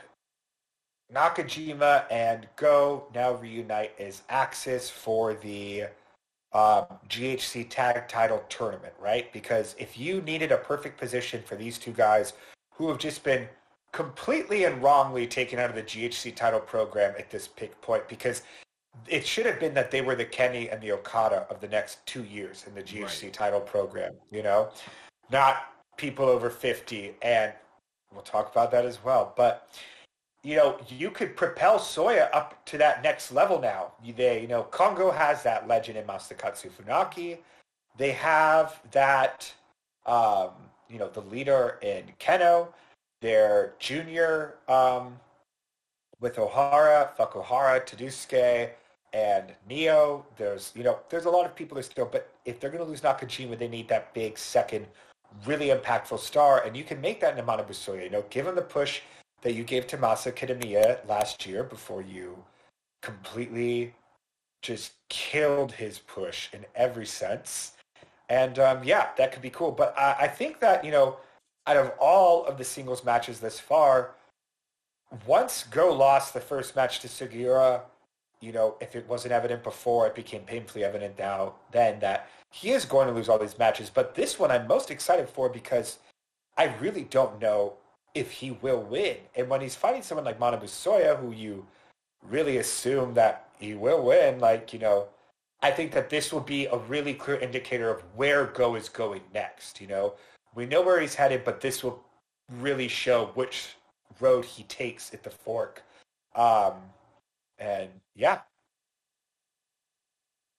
Nakajima and Go now reunite as AXIZ for the um, GHC Tag Title Tournament, right? Because if you needed a perfect position for these two guys who have just been completely and wrongly taken out of the GHC title program at this pick point, because it should have been that they were the Kenny and the Okada of the next two years in the GHC Right. title program, you know? Not people over 50, and we'll talk about that as well. But you know, you could propel Soya up to that next level now. You- They, you know, Kongo has that legend in Masakatsu Funaki. They have that, um, you know, the leader in Kenoh. Their junior um, with Ohara, fuck Ohara, Tadasuke, and Neo. There's, you know, there's a lot of people there still. But if they're going to lose Nakajima, they need that big second, really impactful star. And you can make that in Manabu Soya. You know, give him the push that you gave to Masa Kitamiya last year before you completely just killed his push in every sense. And um, yeah, that could be cool. But I, I think that, you know, out of all of the singles matches this far, once Go lost the first match to Sugiura, you know, if it wasn't evident before, it became painfully evident now then that he is going to lose all these matches. But this one I'm most excited for because I really don't know if he will win. And when he's fighting someone like Manabu Soya, who you really assume that he will win, like, you know, I think that this will be a really clear indicator of where Go is going next, you know. We know where he's headed, but this will really show which road he takes at the fork. Um, and yeah,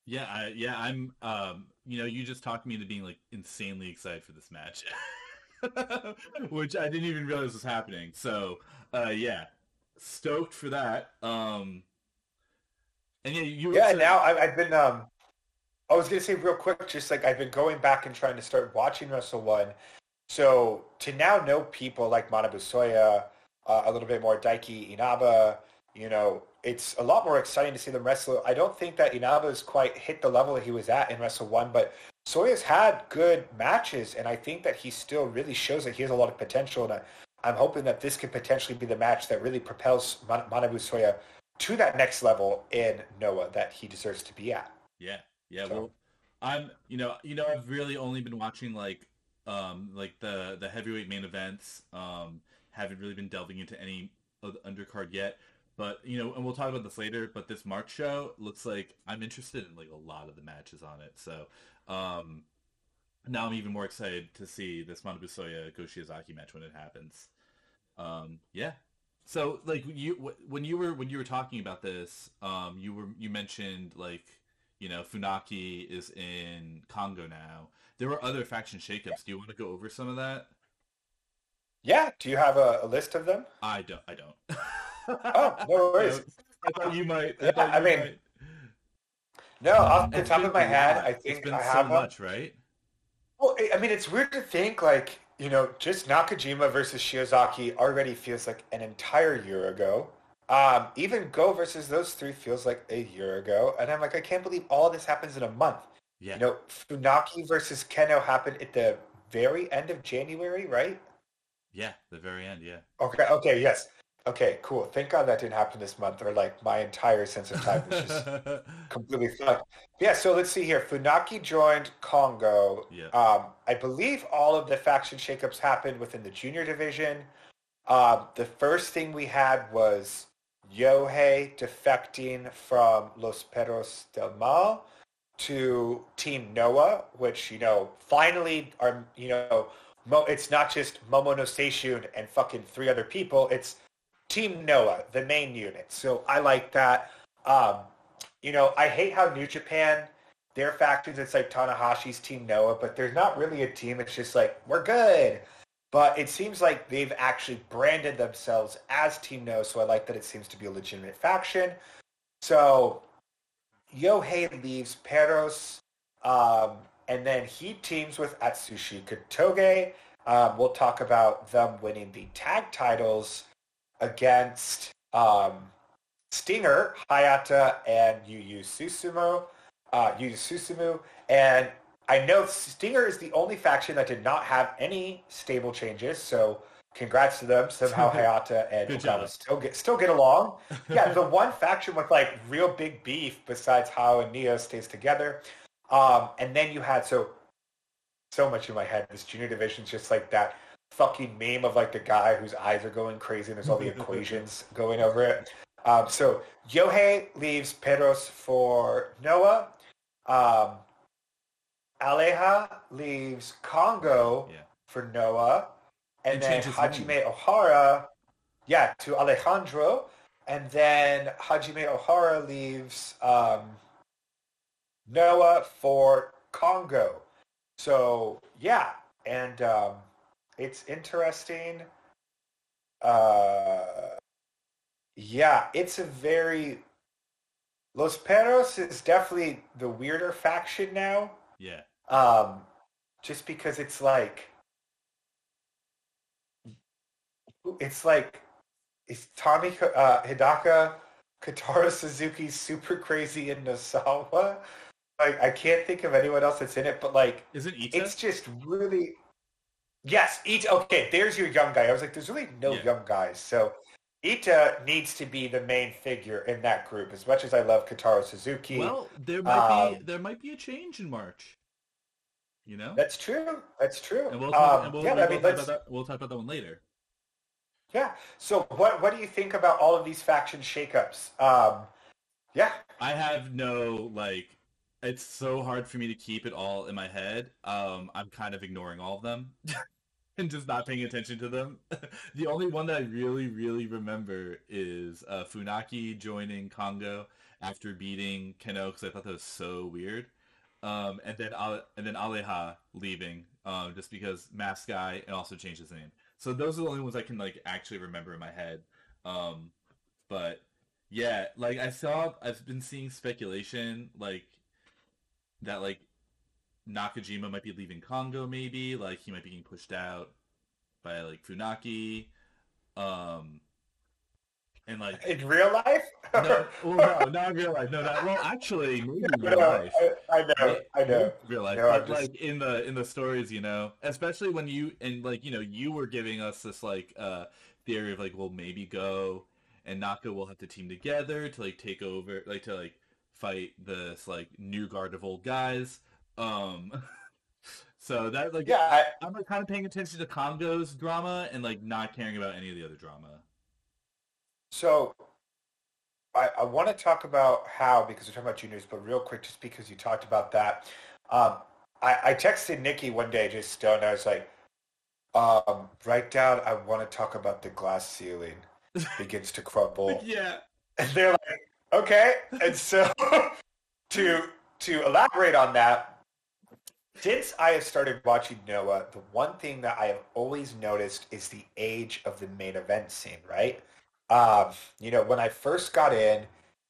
Yeah, I, yeah, I'm. Um, you know, you just talked me into being like insanely excited for this match, which I didn't even realize was happening. So, uh, yeah, stoked for that. Um, and yeah, you. yeah. so- Now I, I've been. Um, I was gonna say real quick, just like I've been going back and trying to start watching Wrestle One. So to now know people like Manabu Soya, uh, a little bit more Daiki Inaba, you know, it's a lot more exciting to see them wrestle. I don't think that Inaba has quite hit the level that he was at in Wrestle One, but Soya's had good matches, and I think that he still really shows that he has a lot of potential. And I, I'm hoping that this could potentially be the match that really propels Man- Manabu Soya to that next level in Noah that he deserves to be at. Yeah, yeah. So- Well, I'm. You know, you know, I've really only been watching like, um, like the the heavyweight main events. Um, haven't really been delving into any of the undercard yet. But you know, and we'll talk about this later. But this March show looks like I'm interested in like a lot of the matches on it. So, um, now I'm even more excited to see this Manabu Soya Go Shiozaki match when it happens. Um, yeah. So like you when you were when you were talking about this, um, you were you mentioned like You know, Funaki is in Kongo now. There were other faction shakeups. Do you want to go over some of that? Yeah. Do you have a, a list of them? I don't. I don't. oh, no worries. I thought you might. I, yeah, I mean, might. no, off the top of my head, I think I have so much, right? Well, I mean, it's weird to think like you know, just Nakajima versus Shiozaki already feels like an entire year ago. Um, even Go versus those three feels like a year ago, and I'm like, I can't believe all this happens in a month. Yeah. You know, Funaki versus Kenoh happened at the very end of January, right? Yeah, the very end. Yeah. Okay. Okay. Yes. Okay, cool. Thank God that didn't happen this month, or like my entire sense of time was just completely fucked. Yeah, so let's see here. Funaki joined Kongo. Yeah. Um, I believe all of the faction shakeups happened within the junior division. Um, the first thing we had was Yohei defecting from Los Perros del Mal to Team Noah, which, you know, finally are, you know, it's not just Momo no Seishun and fucking three other people. It's Team Noah, the main unit. So I like that. Um, you know, I hate how New Japan, their factions, it's like Tanahashi's Team Noah, but there's not really a team. It's just like, we're good. But it seems like they've actually branded themselves as Team Noah, so I like that it seems to be a legitimate faction. So Yohei leaves Perros, um, and then he teams with Atsushi Kotoge. Um, we'll talk about them winning the tag titles against um, Stinger, Hayata, and Yuya Susumu. Uh, Yuya Susumu. And I know Stinger is the only faction that did not have any stable changes, so congrats to them. Somehow Hayata and Okada still get still get along. Yeah, the one faction with like real big beef besides Hao and Nio stays together. Um, and then you had so so much in my head. This junior division is just like that fucking meme of like the guy whose eyes are going crazy and there's all the equations going over it. Um, so Yohei leaves Perros for Noah. Um, Aleja leaves Kongo yeah. for Noah. And, then Hajime name. Ohara, yeah, to Alejandro. And then Hajime Ohara leaves um, Noah for Kongo. So yeah, and um, it's interesting. Uh, yeah, it's a very Los Perros is definitely the weirder faction now. Yeah. Um, just because it's like it's like it's Tommy uh, Hidaka, Kotaro Suzuki, super crazy in Nosawa. Like I can't think of anyone else that's in it, but like, is it Eita? It's just really Yes, Eita. Okay, there's your young guy. I was like, there's really no yeah. young guys. So Eita needs to be the main figure in that group. As much as I love Kotaro Suzuki. Well, there might um, be there might be a change in March. You know. That's true. That's true. And we'll talk, um, and we'll, yeah, we'll, I mean, we'll talk about that. We'll talk about that one later. Yeah. So what what do you think about all of these faction shakeups? Um, yeah. I have no like it's so hard for me to keep it all in my head. Um, I'm kind of ignoring all of them and just not paying attention to them. the only one that I really, really remember is uh, Funaki joining Kongo after beating Kenoh because I thought that was so weird. Um, and then and then Aleja leaving um, just because mask guy and also changed his name. So those are the only ones I can like actually remember in my head. Um, but yeah, like I saw, I've been seeing speculation like that like Nakajima might be leaving Kongo maybe, like he might be getting pushed out by like Funaki. Um and like in real life? no, well, no, not in real life. No, not well. Actually, maybe in real life. I, I know, I know. Real life, no, but just... like in the in the stories, you know, especially when you and like you know you were giving us this like uh theory of like, well, maybe go and Naka will have to team together to like take over, like to like fight this like new guard of old guys. Um, so that like yeah, I, am like kind of paying attention to Kongo's drama and like not caring about any of the other drama. So I, I want to talk about how because we're talking about juniors, but real quick, just because you talked about that, um, I, I texted Nikki one day just and I was like, um, write down. I want to talk about the glass ceiling begins to crumble. yeah, and they're like, okay. And so to to elaborate on that, since I have started watching Noah, the one thing that I have always noticed is the age of the main event scene, right? Um, you know, when I first got in,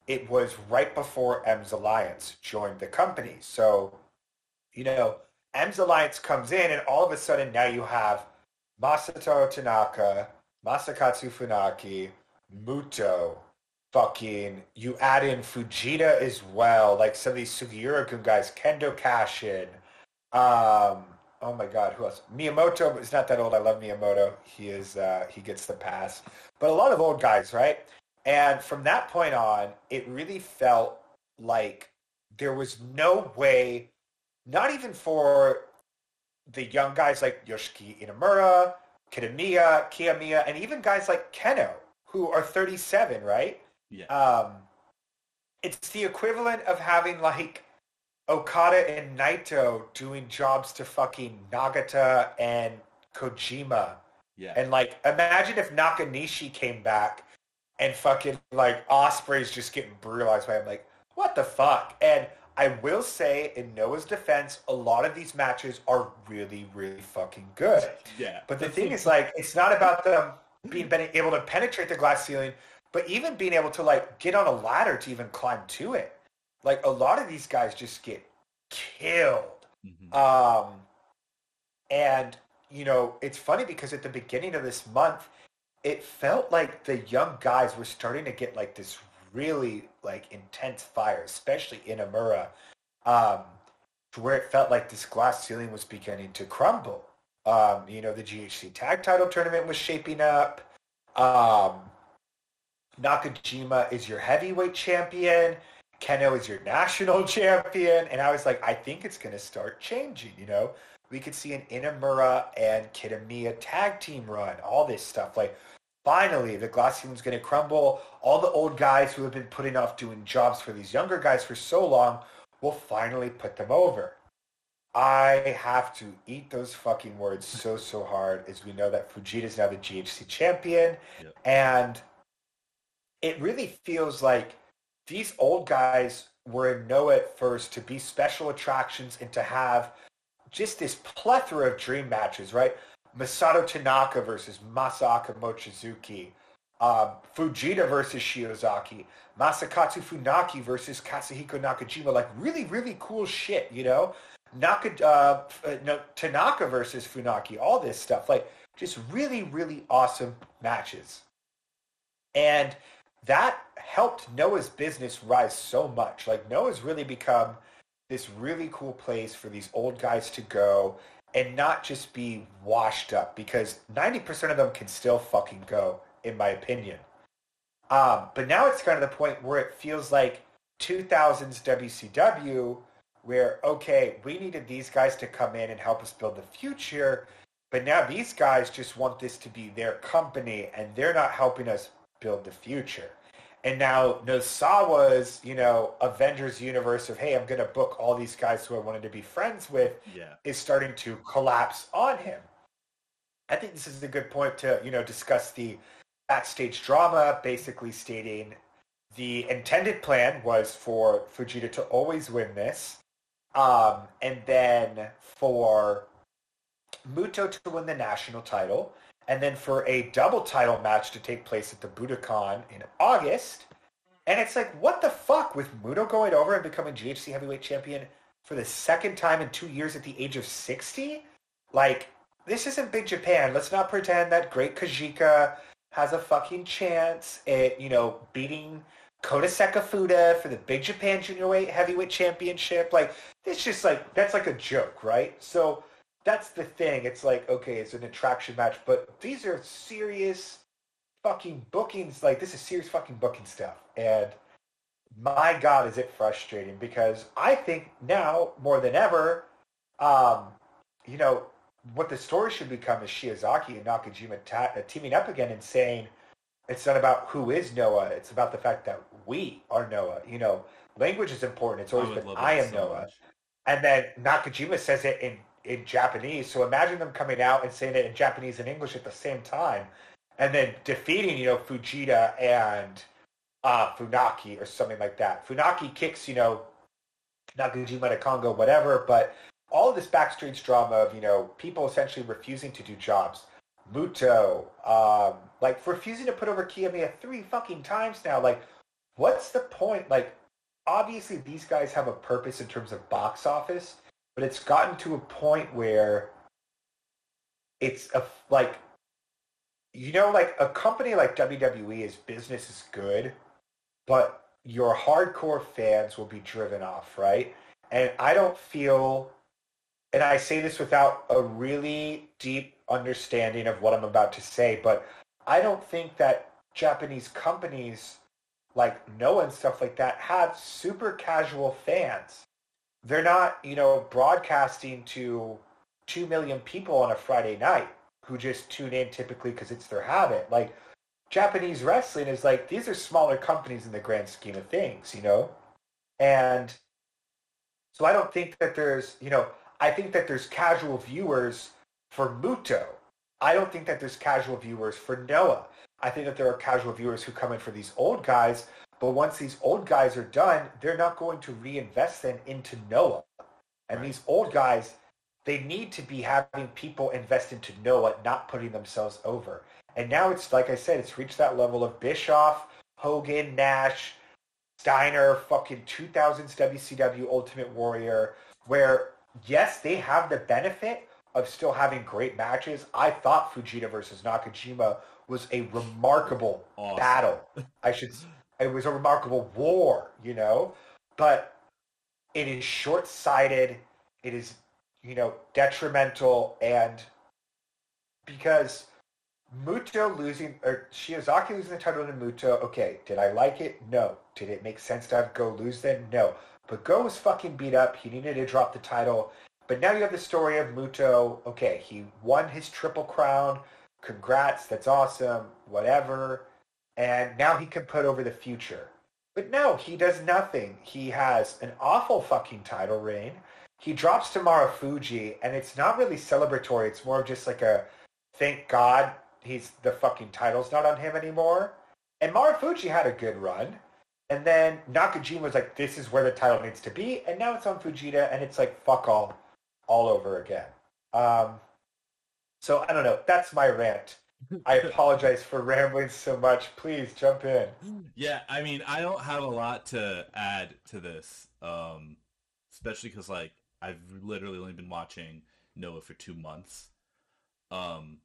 it was right before M's Alliance joined the company. So, you know, M's Alliance comes in and all of a sudden now you have Masato Tanaka, Masakatsu Funaki, Muto, fucking, you add in Fujita as well, like some of these Sugiura-gun guys, Kendo Kashin, um, oh my God, who else? Miyamoto is not that old. I love Miyamoto. He is, uh, he gets the pass. But a lot of old guys, right? And from that point on, it really felt like there was no way, not even for the young guys like Yoshiki Inamura, Kitamiya, Kiyomiya, and even guys like Kenoh, who are 37, right? Yeah. Um, it's the equivalent of having like Okada and Naito doing jobs to fucking Nagata and Kojima. Yeah. And like, imagine if Nakanishi came back and fucking like Ospreay's just getting brutalized by him. Like, what the fuck? And I will say, in Noah's defense, a lot of these matches are really, really fucking good. yeah. But the thing is, like, it's not about them being being able to penetrate the glass ceiling, but even being able to like get on a ladder to even climb to it. Like a lot of these guys just get killed. Mhm. Um, and you know, it's funny because at the beginning of this month, it felt like the young guys were starting to get like this really like intense fire, especially Inamura, um, to where it felt like this glass ceiling was beginning to crumble. Um, you know, the GHC tag title tournament was shaping up. Um, Nakajima is your heavyweight champion. Kenoh is your national champion. And I was like, I think it's going to start changing, you know? We could see an Inamura and Kitamiya tag team run, all this stuff. Like, finally, the glass ceiling's going to crumble. All the old guys who have been putting off doing jobs for these younger guys for so long will finally put them over. I have to eat those fucking words so, so hard as we know that Fujita is now the GHC champion. Yep. And it really feels like these old guys were in Noah at first to be special attractions and to have just this plethora of dream matches, right? Masato Tanaka versus Masaaki Mochizuki, um, Fujita versus Shiozaki, Masakatsu Funaki versus Katsuhiko Nakajima, like really, really cool shit, you know? Naka, uh, uh, no, Tanaka versus Funaki, all this stuff, like just really, really awesome matches. And that helped Noah's business rise so much. Like Noah's really become this really cool place for these old guys to go and not just be washed up because 90% of them can still fucking go, in my opinion. Um, but now it's kind of the point where it feels like 2000s WCW where, okay, we needed these guys to come in and help us build the future, but now these guys just want this to be their company and they're not helping us build the future. And now Nosawa's, you know, Avengers universe of, hey, I'm going to book all these guys who I wanted to be friends with Yeah. is starting to collapse on him. I think this is a good point to, you know, discuss the backstage drama, basically stating the intended plan was for Fujita to always win this, um, and then for Muto to win the national title, and then for a double title match to take place at the Budokan in August. And it's like, what the fuck with Muto going over and becoming GHC heavyweight champion for the second time in two years at the age of 60? Like, this isn't Big Japan. Let's not pretend that Great Kojika has a fucking chance at, you know, beating Kota Sekifuda for the Big Japan Junior Weight Heavyweight Championship. Like, it's just like, that's like a joke, right? So that's the thing. It's like, okay, it's an attraction match, but these are serious fucking bookings. Like, this is serious fucking booking stuff. And my God, is it frustrating because I think now more than ever, um, you know, what the story should become is Shiozaki and Nakajima ta- uh, teaming up again and saying, it's not about who is Noah. It's about the fact that we are Noah. You know, language is important. It's always been I am so Noah. much. And then Nakajima says it in, in Japanese. So imagine them coming out and saying it in Japanese and English at the same time. And then defeating, you know, Fujita and uh, Funaki or something like that. Funaki kicks, you know, Nakajima to Kongo, whatever. But all this backstage drama of you know people essentially refusing to do jobs. Muto, um, like refusing to put over Kiyomiya three fucking times now. Like, what's the point? Like, obviously these guys have a purpose in terms of box office, but it's gotten to a point where it's a like you know like a company like WWE is business is good, but your hardcore fans will be driven off, right? And I don't feel and I say this without a really deep understanding of what I'm about to say, but I don't think that Japanese companies like Noah and stuff like that have super casual fans. They're not, you know, broadcasting to 2 million people on a Friday night who just tune in typically because it's their habit. Like Japanese wrestling is like, these are smaller companies in the grand scheme of things, you know? And so I don't think that there's, you know, I think that there's casual viewers for Muto. I don't think that there's casual viewers for Noah. I think that there are casual viewers who come in for these old guys, but once these old guys are done, they're not going to reinvest them into Noah. And right. these old guys, they need to be having people invest into Noah, not putting themselves over. And now it's, like I said, it's reached that level of Bischoff, Hogan, Nash, Steiner, fucking 2000s WCW Ultimate Warrior, where, yes, they have the benefit of still having great matches. I thought Fujita versus Nakajima was a remarkable awesome. battle. I should. It was a remarkable war, you know, but it is short-sighted. It is, you know, detrimental, and because Muto losing or Shiozaki losing the title to Muto, okay, did I like it? No. Did it make sense to have Go lose then? No. But Go was fucking beat up. He needed to drop the title. But now you have the story of Muto. Okay, he won his triple crown congrats, that's awesome, whatever. And now he can put over the future. But no, he does nothing. He has an awful fucking title reign. He drops to Marufuji, and it's not really celebratory. It's more of just like a thank God he's the fucking title's not on him anymore. And Marufuji had a good run. And then Nakajima was like, this is where the title needs to be. And now it's on Fujita, and it's like, fuck all, all over again. Um, so I don't know. That's my rant. I apologize for rambling so much. Please jump in. Yeah, I mean, I don't have a lot to add to this, um, especially because like I've literally only been watching Noah for two months. Um,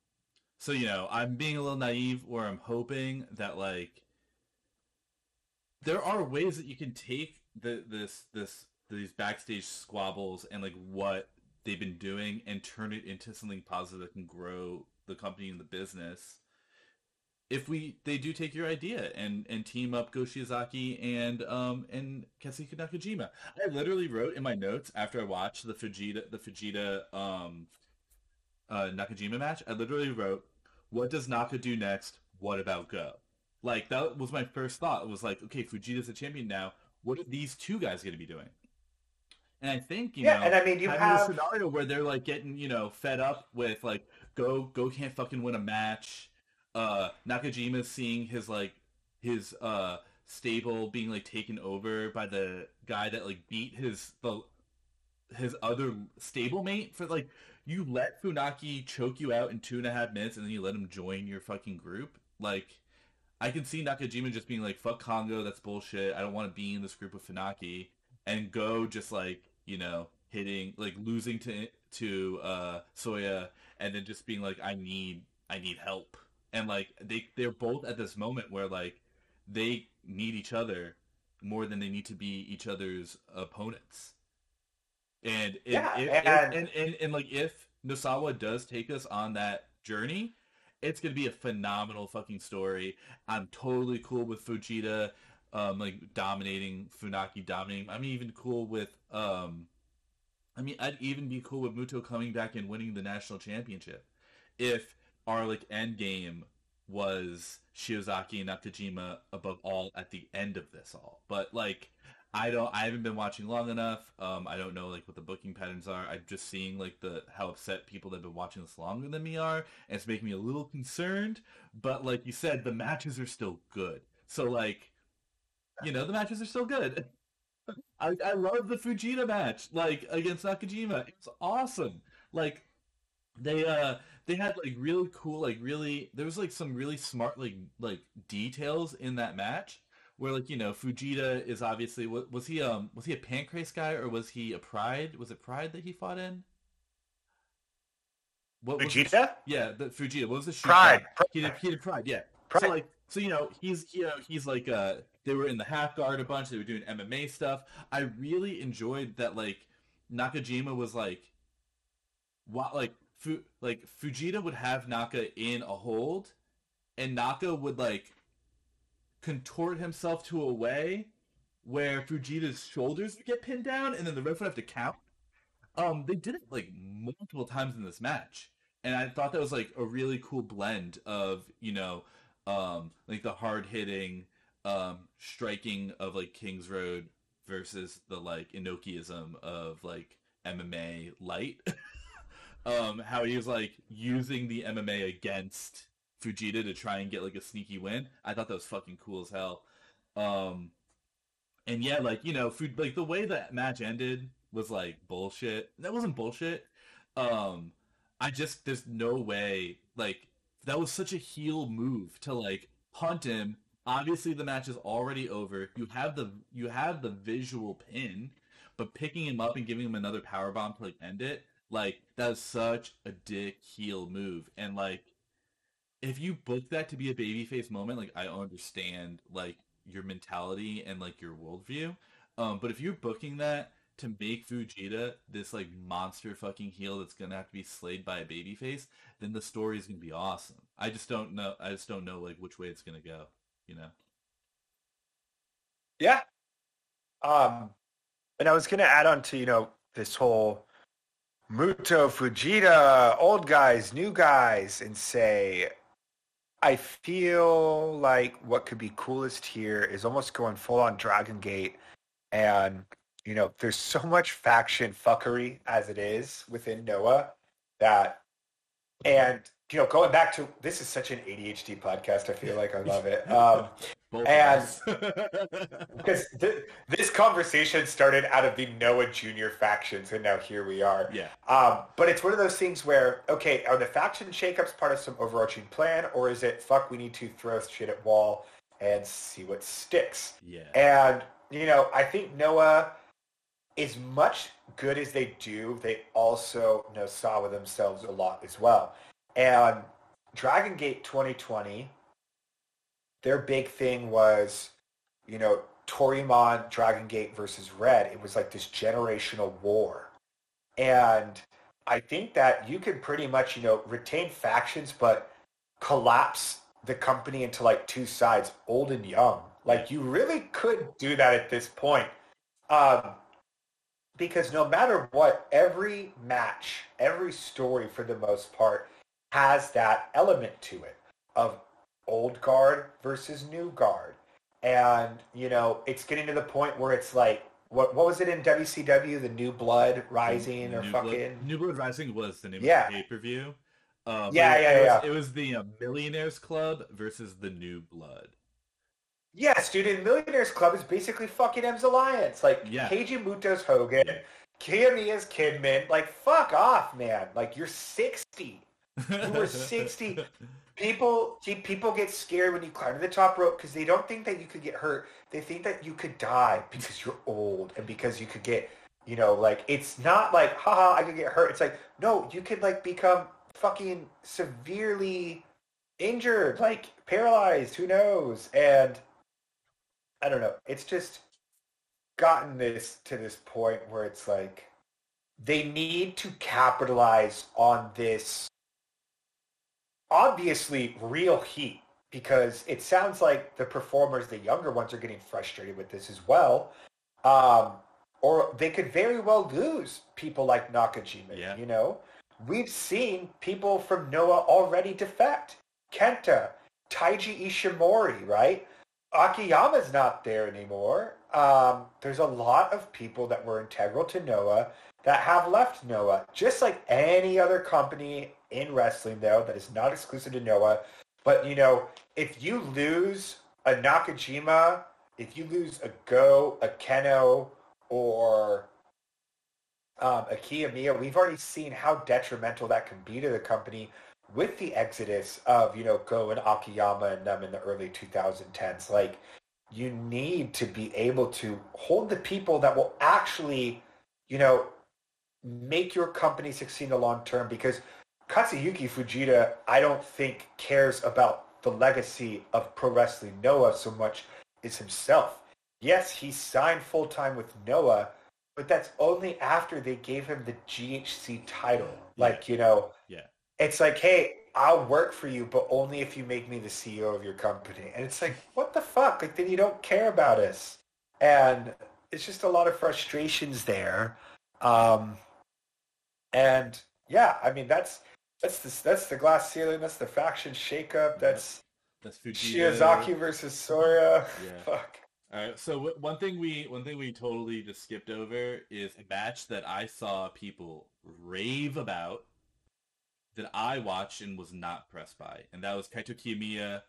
so you know, I'm being a little naive, where I'm hoping that like there are ways that you can take the this this these backstage squabbles and like what they've been doing and turn it into something positive that can grow the company and the business if we they do take your idea and and team up Go Shiozaki and um and Katsuhiko Nakajima. I literally wrote in my notes after I watched the Fujita the Fujita um uh Nakajima match, I literally wrote, What does Naka do next? What about Go? Like that was my first thought. It was like, okay, Fujita's a champion now. What are these two guys gonna be doing? And I think you yeah, know, and I mean you have a scenario where they're like getting you know fed up with like go go can't fucking win a match. Uh, Nakajima seeing his like his uh stable being like taken over by the guy that like beat his the his other stablemate for like you let Funaki choke you out in two and a half minutes and then you let him join your fucking group. Like I can see Nakajima just being like, fuck Kongo, that's bullshit. I don't want to be in this group with Funaki and go just like you know hitting like losing to to uh Soya and then just being like I need I need help and like they they're both at this moment where like they need each other more than they need to be each other's opponents and if, yeah, if, and... If, and, and and like if Nosawa does take us on that journey it's gonna be a phenomenal fucking story. I'm totally cool with Fujita um, like dominating Funaki, dominating. I'm even cool with. Um, I mean, I'd even be cool with Muto coming back and winning the national championship if our like end game was Shiozaki and Nakajima above all at the end of this all. But like, I don't. I haven't been watching long enough. Um, I don't know like what the booking patterns are. I'm just seeing like the how upset people that have been watching this longer than me are, and it's making me a little concerned. But like you said, the matches are still good. So like you know, the matches are still good. I, I love the Fujita match, like against Nakajima. It's awesome. Like they uh they had like really cool, like really there was like some really smart like like details in that match where like you know Fujita is obviously was, was he um was he a Pancrase guy or was he a Pride? Was it Pride that he fought in? What Fujita? yeah, the Fujita. What was the shoot? Pride. Pride. He did he did Pride. Yeah. Pride. So like so you know he's you know he's like uh they were in the half guard a bunch. They were doing MMA stuff. I really enjoyed that. Like Nakajima was like, what like Fu- like Fujita would have Naka in a hold, and Naka would like contort himself to a way where Fujita's shoulders would get pinned down, and then the ref would have to count. Um, they did it like multiple times in this match, and I thought that was like a really cool blend of you know, um, like the hard hitting um, striking of like Kings Road versus the like Inokiism of like MMA light. um, how he was like using the MMA against Fujita to try and get like a sneaky win. I thought that was fucking cool as hell. Um, and yeah, like you know, food like the way that match ended was like bullshit. That wasn't bullshit. Um, I just there's no way like that was such a heel move to like hunt him obviously the match is already over. You have the you have the visual pin, but picking him up and giving him another power bomb to like end it, like that's such a dick heel move. And like if you book that to be a babyface moment, like I understand like your mentality and like your worldview. Um, but if you're booking that to make Fujita this like monster fucking heel that's gonna have to be slayed by a babyface, then the story is gonna be awesome. I just don't know. I just don't know like which way it's gonna go you know. Yeah. Um, and I was going to add on to you know this whole Muto Fujita, old guys, new guys, and say, I feel like what could be coolest here is almost going full on Dragon Gate, and you know, there's so much faction fuckery as it is within Noah that, and you know, going back to this is such an ADHD podcast. I feel like I love it. Um, and because th- this conversation started out of the Noah Junior factions, and now here we are. Yeah. Um, but it's one of those things where, okay, are the faction shakeups part of some overarching plan, or is it fuck? We need to throw shit at wall and see what sticks. Yeah. And you know, I think Noah as much good as they do, they also know saw with themselves a lot as well. And Dragon Gate 2020, their big thing was, you know, Toryumon, Dragon Gate versus Red. It was like this generational war. And I think that you could pretty much, you know, retain factions, but collapse the company into like two sides, old and young. Like you really could do that at this point. Um, because no matter what, every match, every story for the most part has that element to it of old guard versus new guard. And, you know, it's getting to the point where it's like, what what was it in WCW? The New Blood Rising or New fucking Blood, New Blood Rising was the name yeah. of the pay per view. Uh, yeah, it, yeah, it yeah. Was, it was the uh, Millionaires Club versus the New Blood. Yes, dude. And Millionaires Club is basically fucking M's Alliance. Like yeah. Keiji Muto's Hogan, Kiyomiya's Kidman. Like fuck off, man. Like you're sixty. You were 60. People people get scared when you climb to the top rope because they don't think that you could get hurt. They think that you could die because you're old and because you could get, you know, like it's not like, haha, I could get hurt. It's like, no, you could like become fucking severely injured, like paralyzed, who knows? And I don't know. It's just gotten this to this point where it's like they need to capitalize on this obviously real heat because it sounds like the performers, the younger ones, are getting frustrated with this as well. Um, or they could very well lose people like Nakajima. Yeah. You know, we've seen people from Noah already defect. Kenta, Taiji Ishimori, right? Akiyama's not there anymore. Um, there's a lot of people that were integral to Noah that have left Noah, just like any other company in wrestling, though, that is not exclusive to Noah. But, you know, if you lose a Nakajima, if you lose a Go, a Kenoh, or um, a Kiyomiya, we've already seen how detrimental that can be to the company with the exodus of, you know, Go and Akiyama and them in the early 2010s. Like, you need to be able to hold the people that will actually, you know, make your company succeed in the long term because Katsuyuki Fujita, I don't think cares about the legacy of pro wrestling Noah so much as himself. Yes, he signed full time with Noah, but that's only after they gave him the GHC title. Yeah. Like, you know, yeah. It's like, hey, I'll work for you, but only if you make me the CEO of your company. And it's like, what the fuck? Like, then you don't care about us. And it's just a lot of frustrations there. Um, and yeah, I mean, that's that's the that's the glass ceiling. That's the faction shakeup. That's that's Fujita. Shiozaki versus Soya. Yeah. Fuck. All right. So w- one thing we one thing we totally just skipped over is a match that I saw people rave about that I watched and was not pressed by, and that was Kaito Kiyomiya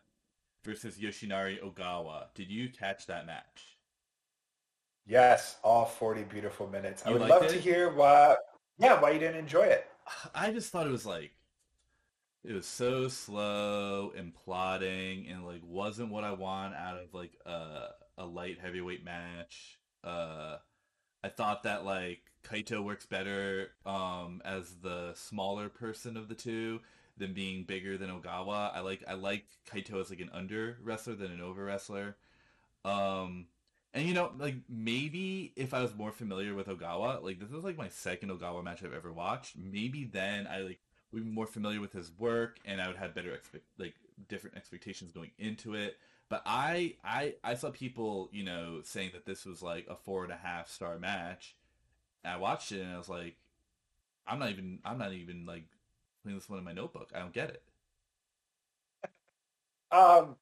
versus Yoshinari Ogawa. Did you catch that match? Yes, all 40 beautiful minutes. You I would love it? to hear why yeah, why you didn't enjoy it. I just thought it was like it was so slow and plodding and like wasn't what I want out of like a a light heavyweight match. Uh I thought that like Kaito works better um as the smaller person of the two than being bigger than Ogawa. I like I like Kaito as like an under wrestler than an over wrestler. Um and you know, like maybe if I was more familiar with Ogawa, like this is like my second Ogawa match I've ever watched. Maybe then I like would be more familiar with his work, and I would have better expect like different expectations going into it. But I I I saw people you know saying that this was like a four and a half star match. And I watched it and I was like, I'm not even I'm not even like putting this one in my notebook. I don't get it. Um,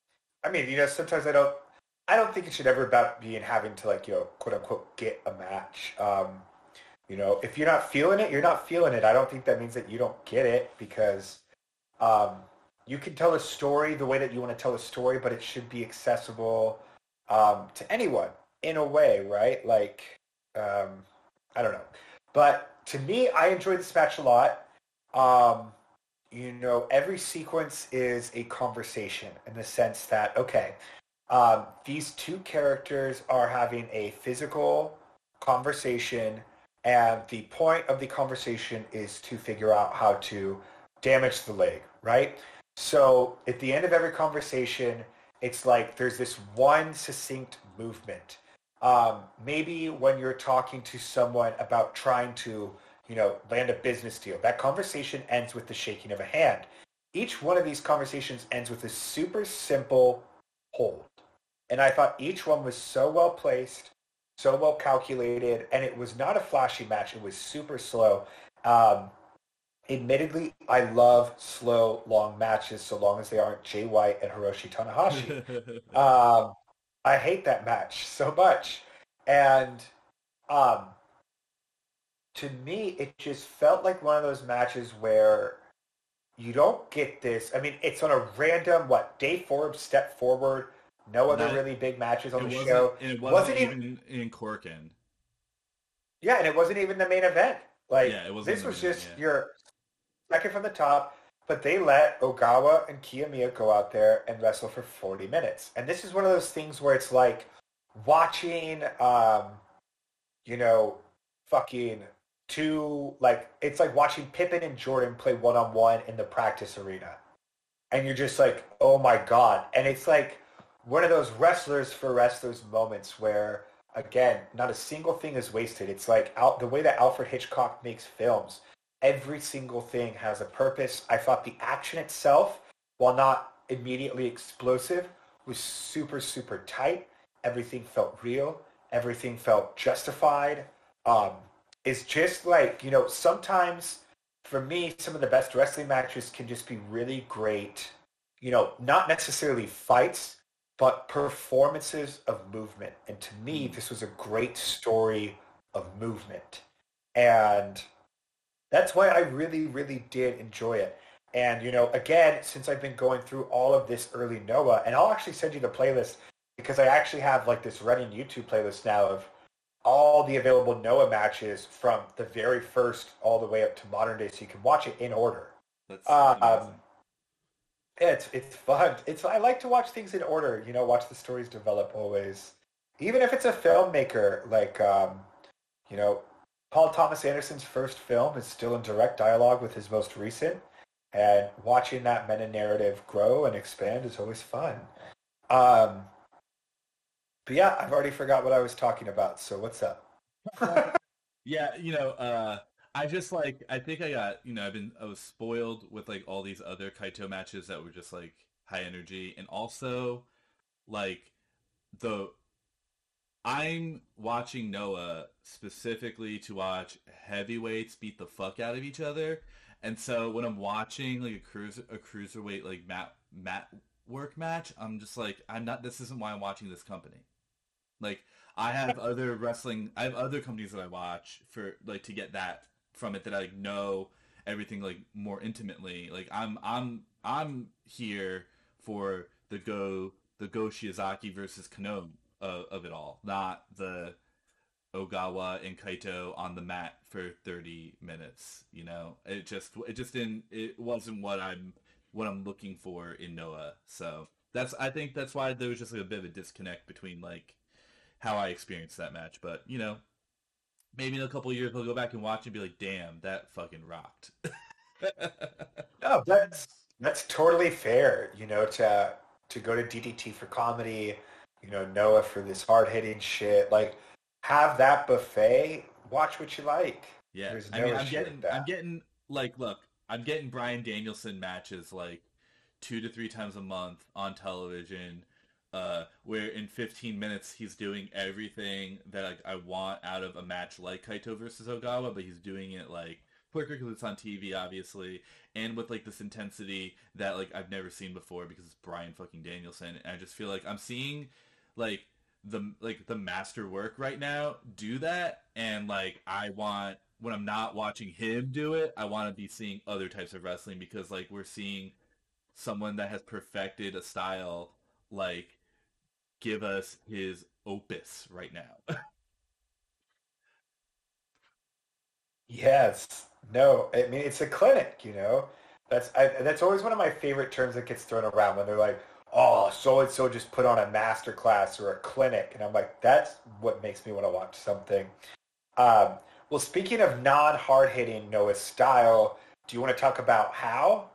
I mean, you know, sometimes I don't I don't think it should ever about being having to like, you know, quote unquote get a match. Um, you know, if you're not feeling it, you're not feeling it. I don't think that means that you don't get it because um, you can tell a story the way that you want to tell a story, but it should be accessible um, to anyone in a way, right? Like, um, I don't know. But to me, I enjoyed this match a lot. Um, you know, every sequence is a conversation in the sense that, okay, um, these two characters are having a physical conversation, and the point of the conversation is to figure out how to damage the leg, right? So at the end of every conversation, it's like there's this one succinct movement. Um, maybe when you're talking to someone about trying to, you know, land a business deal, that conversation ends with the shaking of a hand. Each one of these conversations ends with a super simple hold. And I thought each one was so well placed, so well calculated, and it was not a flashy match. It was super slow. Um, admittedly, I love slow, long matches so long as they aren't Jay White and Hiroshi Tanahashi. um, I hate that match so much. And um, to me, it just felt like one of those matches where you don't get this. I mean, it's on a random, what, Dave Forbes step forward no other Not, really big matches on the show. it wasn't, wasn't even, in Korakuen. Yeah, and it wasn't even the main event. Like yeah, it was this was just yeah. your second from the top, but they let Ogawa and Kiyomiya go out there and wrestle for 40 minutes. And this is one of those things where it's like watching um you know fucking two like it's like watching Pippen and Jordan play one on one in the practice arena. And you're just like, "Oh my god." And it's like one of those wrestlers for wrestlers moments where again not a single thing is wasted. It's like out the way that alfred hitchcock makes films every single thing has a purpose. I thought the action itself while not immediately explosive was super super tight. Everything felt real. Everything felt justified. Um it's just like you know sometimes for me some of the best wrestling matches can just be really great you know not necessarily fights but performances of movement. And to me, hmm. this was a great story of movement. And that's why I really, really did enjoy it. And, you know, again, since I've been going through all of this early Noah, and I'll actually send you the playlist because I actually have like this running YouTube playlist now of all the available Noah matches from the very first all the way up to modern day, so you can watch it in order. That's Um, amazing. It's it's fun. It's I like to watch things in order. You know, watch the stories develop always. Even if it's a filmmaker like, um, you know, Paul Thomas Anderson's first film is still in direct dialogue with his most recent, and watching that meta narrative grow and expand is always fun. Um, but yeah, I've already forgot what I was talking about. So what's up? Yeah, you know, uh, I just like I think I got you know I've been I was spoiled with like all these other Kaito matches that were just like high energy, and also like the I'm watching Noah specifically to watch heavyweights beat the fuck out of each other, and so when I'm watching like a cruiser a cruiserweight like mat mat work match, I'm just like I'm not. This isn't why I'm watching this company. Like I have other wrestling. I have other companies that I watch for like to get that from it that I know everything like more intimately. Like I'm I'm I'm here for the go the Go Shiozaki versus Kenoh of, of it all, not the Ogawa and Kaito on the mat for 30 minutes. You know, it just it just didn't it wasn't what I'm what I'm looking for in Noah. So that's I think that's why there was just like a bit of a disconnect between like how I experienced that match. But you know, maybe in a couple of years we'll go back and watch and be like, damn, that fucking rocked. No, that's that's totally fair. You know, to to go to DDT for comedy, you know, Noah for this hard hitting shit. Like, have that buffet. Watch what you like. yeah, There's I mean, I'm getting. I'm getting like look, I'm getting Bryan Danielson matches like two to three times a month on television. Uh, where in 15 minutes he's doing everything that like, I want out of a match like Kaito versus Ogawa, but he's doing it like quicker because it's on TV, obviously, and with like this intensity that like I've never seen before because it's Bryan fucking Danielson. And I just feel like I'm seeing like the like the master work right now do that, and like I want when I'm not watching him do it, I want to be seeing other types of wrestling because like we're seeing someone that has perfected a style like give us his opus right now. Yes. No, I mean it's a clinic, you know. That's I, that's always one of my favorite terms that gets thrown around when they're like, "Oh, so and so just put on a master class or a clinic," and I'm like, "That's what makes me want to watch something." Um, well, speaking of non-hard hitting Noah style, do you want to talk about how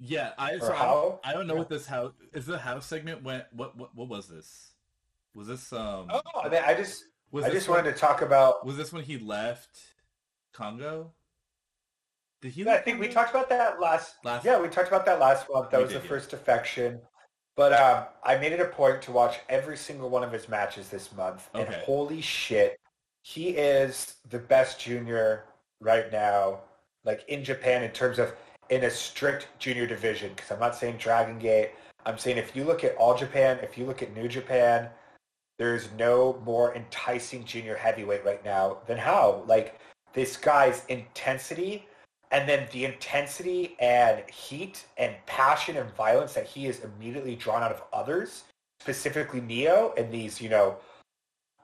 yeah, I so I, how? I don't know what this house is. The Hao segment went. What what what was this? Was this um? Oh, I mean, I just was I just when, wanted to talk about. Was this when he left Kongo? Did he? Yeah, I think we talked about that last. Last- Yeah, we talked about that last month. That was did, the yeah. first defection. But um, I made it a point to watch every single one of his matches this month, and holy shit, he is the best junior right now, like in Japan in terms of in a strict junior division. Because I'm not saying Dragon Gate. I'm saying if you look at All Japan, if you look at New Japan, there's no more enticing junior heavyweight right now than Hao like this guy's intensity and then the intensity and heat and passion and violence that he is immediately drawn out of others, specifically Nio, and these, you know,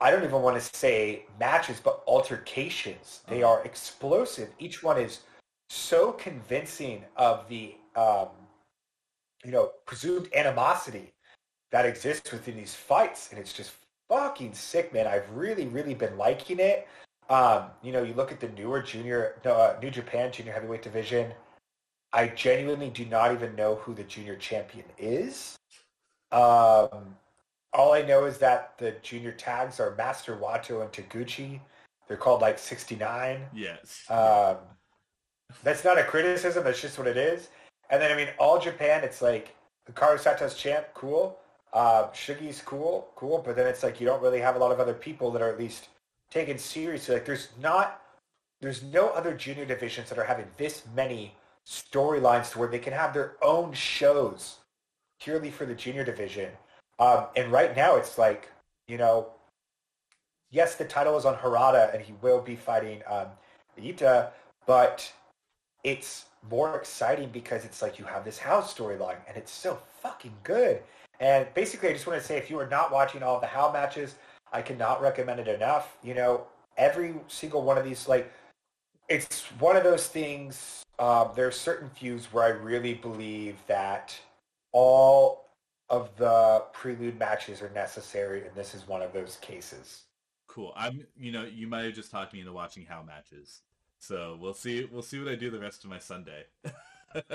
I don't even want to say matches, but altercations. They Uh-huh. are explosive. Each one is so convincing of the, um, you know, presumed animosity that exists within these fights, and it's just fucking sick, man. I've really, really been liking it. Um, you know, you look at the newer junior, no, uh, New Japan junior heavyweight division. I genuinely do not even know who the junior champion is. Um, all I know is that the junior tags are Master Wato and Taguchi. They're called like 69. Yes. Um, that's not a criticism. That's just what it is. And then I mean, all Japan, it's like Hikaru Sato's champ, cool. Uh, Shugi's cool, cool. But then it's like you don't really have a lot of other people that are at least taken seriously. Like there's not, there's no other junior divisions that are having this many storylines to where they can have their own shows purely for the junior division. Um, and right now it's like, you know, yes, the title is on Harada and he will be fighting um, Eita, but it's more exciting because it's like you have this Hao storyline and it's so fucking good. And basically, I just want to say if you are not watching all the Hao matches, I cannot recommend it enough. You know, every single one of these, like, it's one of those things. Uh, there are certain feuds where I really believe that all of the prelude matches are necessary, and this is one of those cases. Cool. I'm. You know, you might have just talked me into watching Hao matches. So we'll see. We'll see what I do the rest of my Sunday. yeah.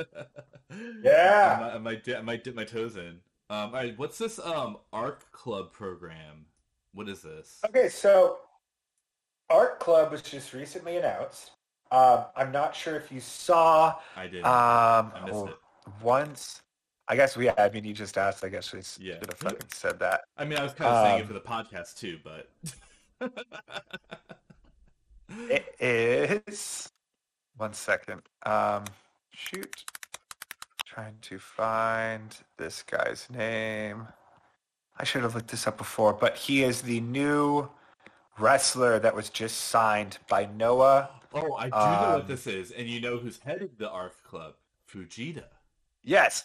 I might, I might, dip, I might dip my toes in. Um, all right, what's this um ARC Club program? What is this? Okay, so ARC Club was just recently announced. Um, I'm not sure if you saw. I did. Um, I missed it. once. I guess we. I mean, you just asked. I guess we Yeah. should have fucking said that. I mean, I was kind of saying it um, for the podcast too, but It is. One second. Um, shoot. Trying to find this guy's name. I should have looked this up before, but he is the new wrestler that was just signed by Noah. oh, I do know what Um, this is, and you know who's heading the ARC Club? Fujita. Yes.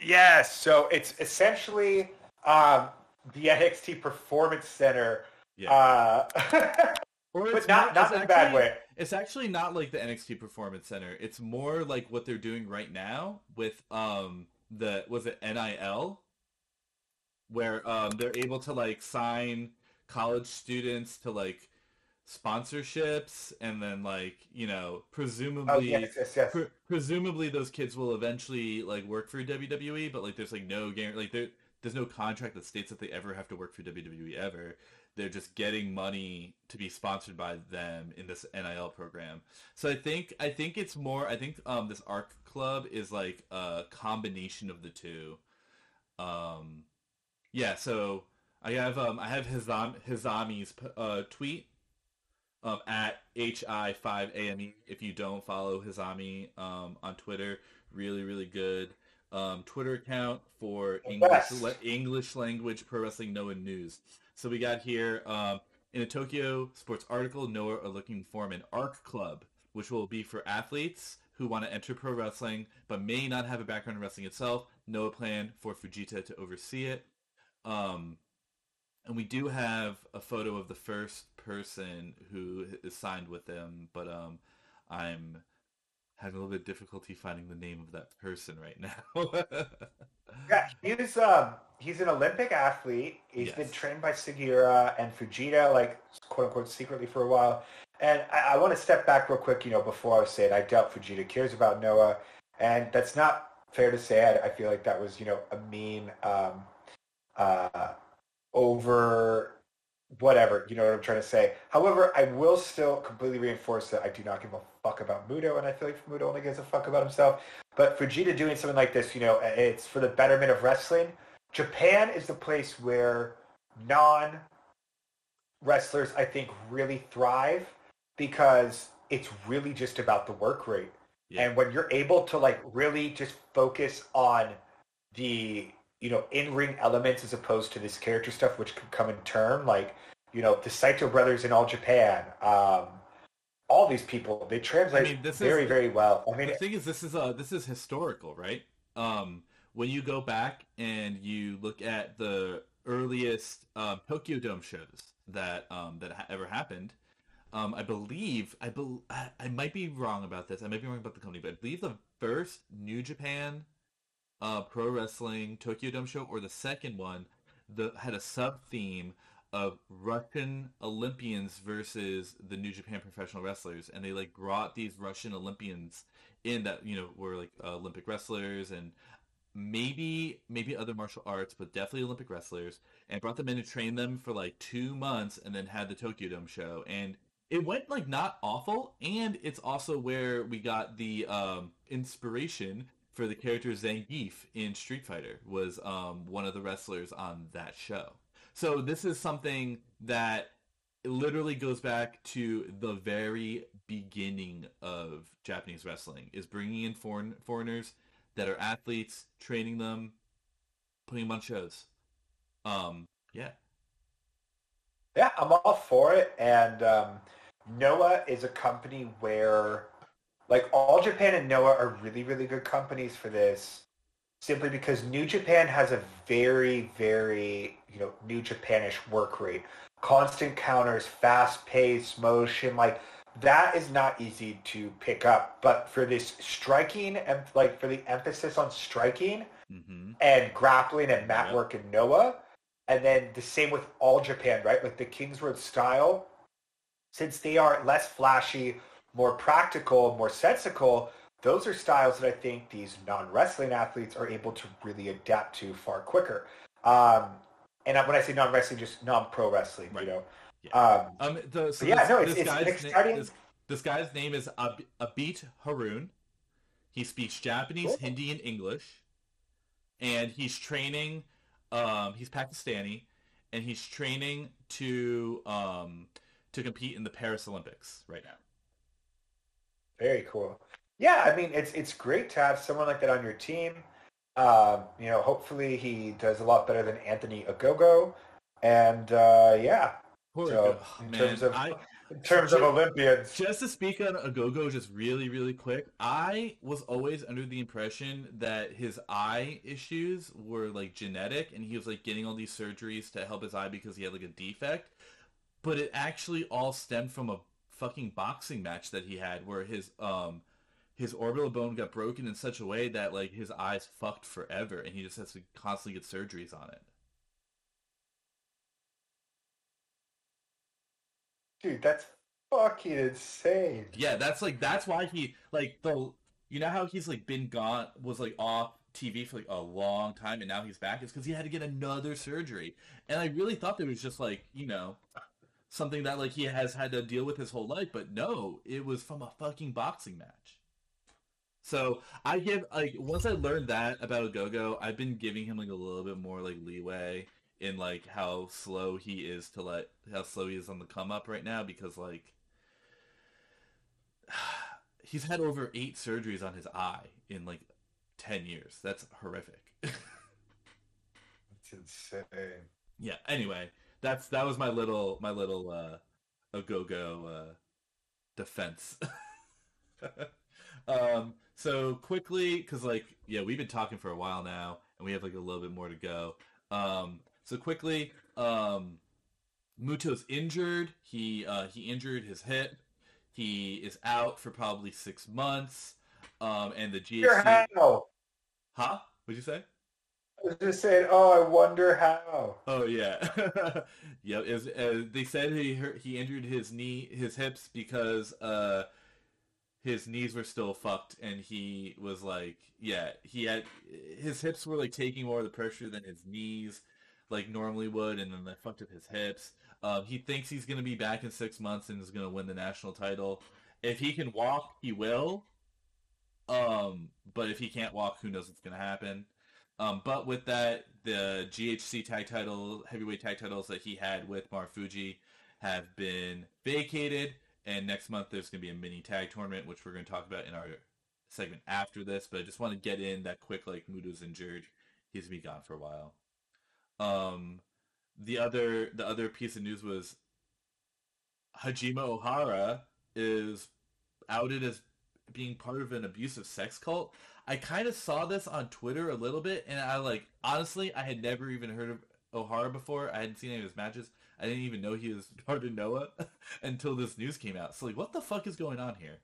Yes. So it's essentially um, the NXT Performance Center. Yeah. Uh, Or but not, not in a bad way. It's actually not like the NXT Performance Center. It's more like what they're doing right now with um the was it NIL, where um they're able to like sign college students to like sponsorships and then like you know presumably Oh, yes, yes, yes. pre- presumably those kids will eventually like work for WWE, but like there's like no guarantee, like there there's no contract that states that they ever have to work for WWE ever. They're just getting money to be sponsored by them in this NIL program. So I think I think it's more. I think um this Arc Club is like a combination of the two. Um, yeah. So I have um I have Hizam Hizami's uh tweet um, at hi5ame. If you don't follow Hizami um, on Twitter, really really good um, Twitter account for English le- English language pro wrestling Noah news. So we got here um, in a Tokyo Sports article, Noah are looking for an ARC club, which will be for athletes who want to enter pro wrestling but may not have a background in wrestling itself. Noah plan for Fujita to oversee it. Um, and we do have a photo of the first person who is signed with them, but um, I'm having a little bit of difficulty finding the name of that person right now. Yeah, he's um he's an Olympic athlete. He's been trained by Sugiura and Fujita, like quote unquote secretly for a while. And I, I want to step back real quick, you know, before I say it. I doubt Fujita cares about Noah, and that's not fair to say. I, I feel like that was, you know, a mean um, uh, over whatever, you know what I'm trying to say. However, I will still completely reinforce that I do not give a fuck about Muto, and I feel like Muto only gives a fuck about himself. But Fujita doing something like this, you know, it's for the betterment of wrestling. Japan is the place where non wrestlers, I think, really thrive because it's really just about the work rate. Yeah. And when you're able to like really just focus on the you know in-ring elements as opposed to this character stuff, which can come in turn, like you know the Saito brothers in all Japan, um, all these people they translate I mean, this very is- very well. I mean, the thing is, this is uh, this is historical, right? Um, when you go back and you look at the earliest um, Tokyo Dome shows that um, that ha- ever happened, um, I believe I, bel I I might be wrong about this. I might be wrong about the company, but I believe the first New Japan uh, Pro Wrestling Tokyo Dome show or the second one the had a sub theme of Russian Olympians versus the New Japan professional wrestlers, and they like brought these Russian Olympians in that you know were like uh, Olympic wrestlers and maybe maybe other martial arts, but definitely Olympic wrestlers, and brought them in to train them for like two months, and then had the Tokyo Dome show, and it went like not awful, and it's also where we got the um, inspiration for the character Zangief in Street Fighter was um, one of the wrestlers on that show. So this is something that literally goes back to the very beginning of Japanese wrestling is bringing in foreign foreigners that are athletes, training them, putting them on shows. Um, yeah, Yeah, I'm all for it. And um, Noah is a company where, like, All Japan and Noah are really, really good companies for this. simply because New Japan has a very, very, you know, New Japanish work rate. Constant counters, fast pace, motion, like that is not easy to pick up. But for this striking and like for the emphasis on striking Mm-hmm. and grappling and mat Yep. work and Noah, and then the same with all Japan, right? Like the Kings Road style, since they are less flashy, more practical, more sensical, those are styles that I think these non-wrestling athletes are able to really adapt to far quicker. Um, and when I say non-wrestling, just non-pro wrestling, Right. you know. Yeah. Um, Um, the, so But yeah, this, no, it's- this it's guy's na- exciting- this, this guy's name is Ab- Abit Haroon. He speaks Japanese, Cool. Hindi, and English, and he's training. Um, he's Pakistani, and he's training to um, to compete in the Paris Olympics right now. Very cool. Yeah, I mean, it's it's great to have someone like that on your team. Um, you know, hopefully he does a lot better than Anthony Ogogo. And uh, yeah, Poor so in man, terms of I, in terms of Olympians, Just to speak on Ogogo just really, really quick, I was always under the impression that his eye issues were like genetic and he was like getting all these surgeries to help his eye because he had like a defect. But it actually all stemmed from a fucking boxing match that he had where his um his orbital bone got broken in such a way that like his eyes fucked forever and he just has to constantly get surgeries on it. dude, that's fucking insane. Yeah, that's like that's why he like the you know how he's like been gone was like off TV for like a long time and now he's back. It's because he had to get another surgery, and I really thought that was just like you know something that like he has had to deal with his whole life, but no, it was from a fucking boxing match. So I give like once I learned that about Gogo, I've been giving him like a little bit more like leeway in like how slow he is to let how slow he is on the come up right now because like he's had over eight surgeries on his eye in like 10 years. That's horrific. It's insane. yeah, anyway, that's that was my little my little uh Ogogo uh defense. um so quickly cuz like yeah, we've been talking for a while now and we have like a little bit more to go. Um so quickly um Muto's injured. He uh he injured his hip. He is out for probably 6 months. Um and the GHC? Huh? What'd you say? Just saying, oh, I wonder how. Oh yeah, yeah. Is uh, they said he hurt, he injured his knee, his hips because uh, his knees were still fucked, and he was like, yeah, he had his hips were like taking more of the pressure than his knees like normally would, and then they fucked up his hips. Um, he thinks he's gonna be back in six months and is gonna win the national title. If he can walk, he will. Um, but if he can't walk, who knows what's gonna happen. Um, but with that, the GHC tag title, heavyweight tag titles that he had with Marufuji have been vacated, and next month there's going to be a mini tag tournament, which we're going to talk about in our segment after this. But I just want to get in that quick, like Muto's injured, He's going to be gone for a while. Um, the other the other piece of news was Hajime Ohara is outed as being part of an abusive sex cult. I kind of saw this on Twitter a little bit, and I like honestly, I had never even heard of Ohara before. I hadn't seen any of his matches. I didn't even know he was part of Noah until this news came out. So like, what the fuck is going on here?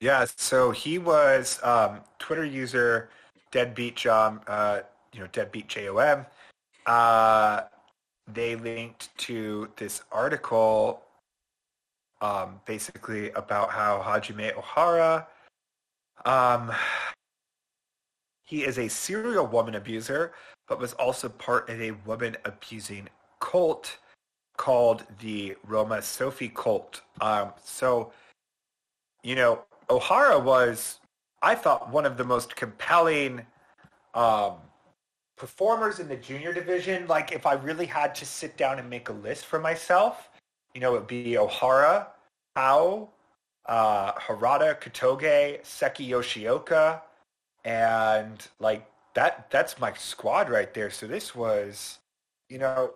Yeah, so he was um, Twitter user Deadbeat Jom, uh, you know, Deadbeat J O M. Uh, they linked to this article, um, basically about how Hajime Ohara, um, he is a serial woman abuser, but was also part of a woman abusing cult called the Roma Sophie cult. Um, so, you know, Ohara was, I thought, one of the most compelling um, performers in the junior division. Like, if I really had to sit down and make a list for myself, you know, it would be Ohara, Ao, uh, Harada, Kotoge, Seiki Yoshioka, and like that. That's my squad right there. So this was, you know,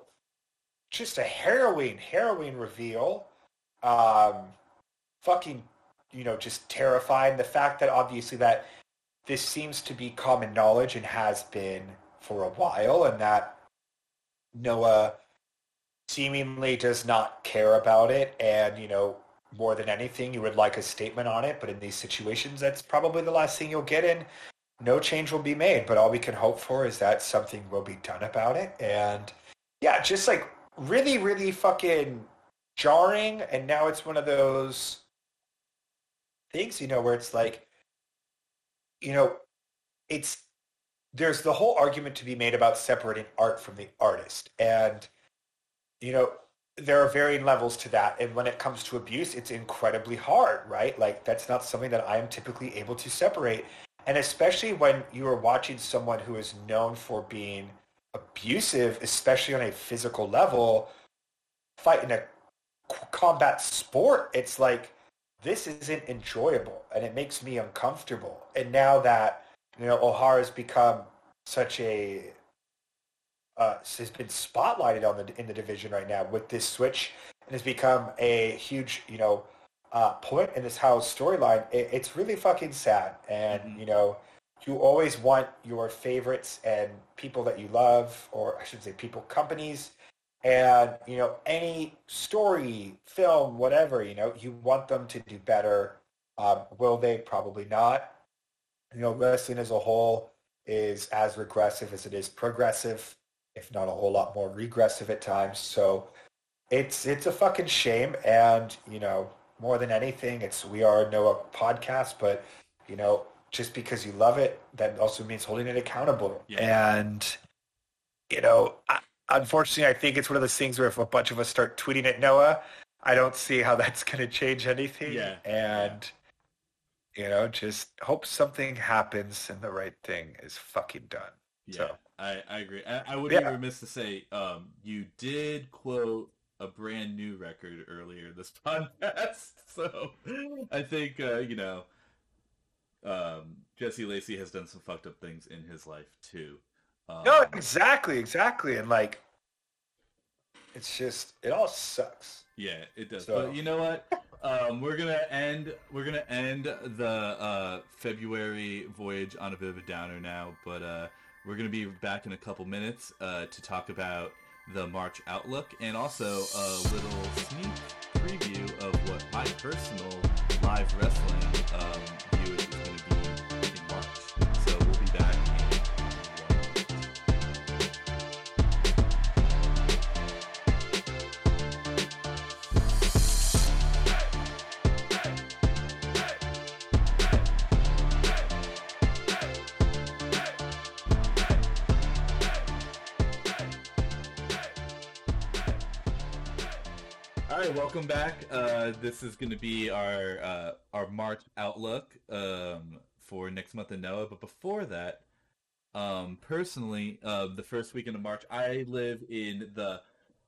just a harrowing, harrowing reveal. Um, fucking you know, just terrifying. The fact that obviously that this seems to be common knowledge and has been for a while, and that Noah seemingly does not care about it. And, you know, more than anything, you would like a statement on it. But in these situations, that's probably the last thing you'll get in. No change will be made, but all we can hope for is that something will be done about it. And yeah, just like really, really fucking jarring. And now it's one of those things, you know, where it's like, you know, it's there's the whole argument to be made about separating art from the artist. And, you know, there are varying levels to that. And when it comes to abuse, it's incredibly hard, right? Like that's not something that I am typically able to separate. And especially when you are watching someone who is known for being abusive, especially on a physical level, fight in a combat sport, it's like this isn't enjoyable and it makes me uncomfortable. And now that, you know, Ohara has become such a, uh, has been spotlighted on the, in the division right now with this switch and has become a huge, you know, uh, point in this Hao storyline. It, it's really fucking sad. And, mm-hmm. you know, you always want your favorites and people that you love, or I should say people, companies, and you know any story film whatever you know you want them to do better um, will they probably not you know wrestling as a whole is as regressive as it is progressive if not a whole lot more regressive at times so it's it's a fucking shame and you know more than anything it's we are noah podcast but you know just because you love it that also means holding it accountable yeah. and you know I, unfortunately, I think it's one of those things where if a bunch of us start tweeting at Noah, I don't see how that's going to change anything. Yeah. And, you know, just hope something happens and the right thing is fucking done. Yeah, so. I, I agree. I, I would yeah. be remiss to say um, you did quote a brand new record earlier this podcast. So I think, uh, you know, um, Jesse Lacey has done some fucked up things in his life too. Um, no, exactly, exactly, and like, it's just it all sucks. Yeah, it does. So. But you know what? Um, we're gonna end. We're gonna end the uh, February voyage on a bit of a downer now, but uh, we're gonna be back in a couple minutes uh, to talk about the March outlook and also a little sneak preview of what my personal live wrestling um, welcome back. Uh, this is going to be our uh, our March outlook um, for next month in Noah. But before that, um, personally, uh, the first weekend of March, I live in the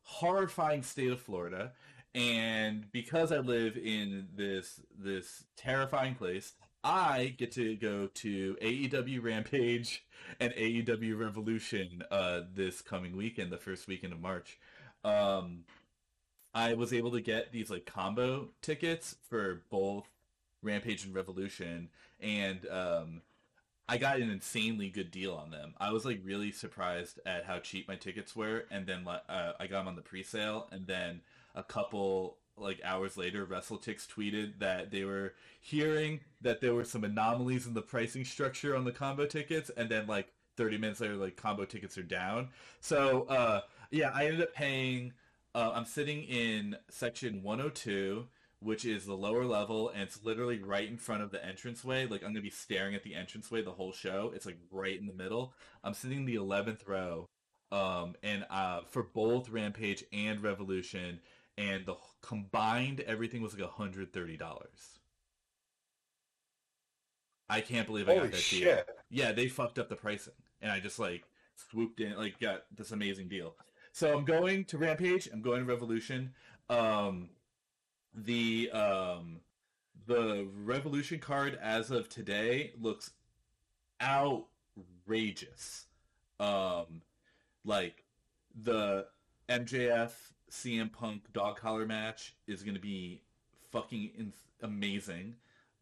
horrifying state of Florida, and because I live in this this terrifying place, I get to go to AEW Rampage and AEW Revolution uh, this coming weekend, the first weekend of March. Um, I was able to get these like combo tickets for both Rampage and Revolution, and um, I got an insanely good deal on them. I was like really surprised at how cheap my tickets were, and then uh, I got them on the pre-sale, and then a couple like hours later, WrestleTix tweeted that they were hearing that there were some anomalies in the pricing structure on the combo tickets, and then like 30 minutes later, like combo tickets are down. So uh, yeah, I ended up paying uh, I'm sitting in section 102, which is the lower level, and it's literally right in front of the entranceway. Like I'm gonna be staring at the entranceway the whole show. It's like right in the middle. I'm sitting in the 11th row, um, and uh, for both Rampage and Revolution, and the combined everything was like $130. I can't believe I Holy got that shit. deal. Yeah, they fucked up the pricing, and I just like swooped in, like got this amazing deal. So I'm going to Rampage. I'm going to Revolution. Um, the um, the Revolution card as of today looks outrageous. Um, like the MJF CM Punk dog collar match is going to be fucking in- amazing.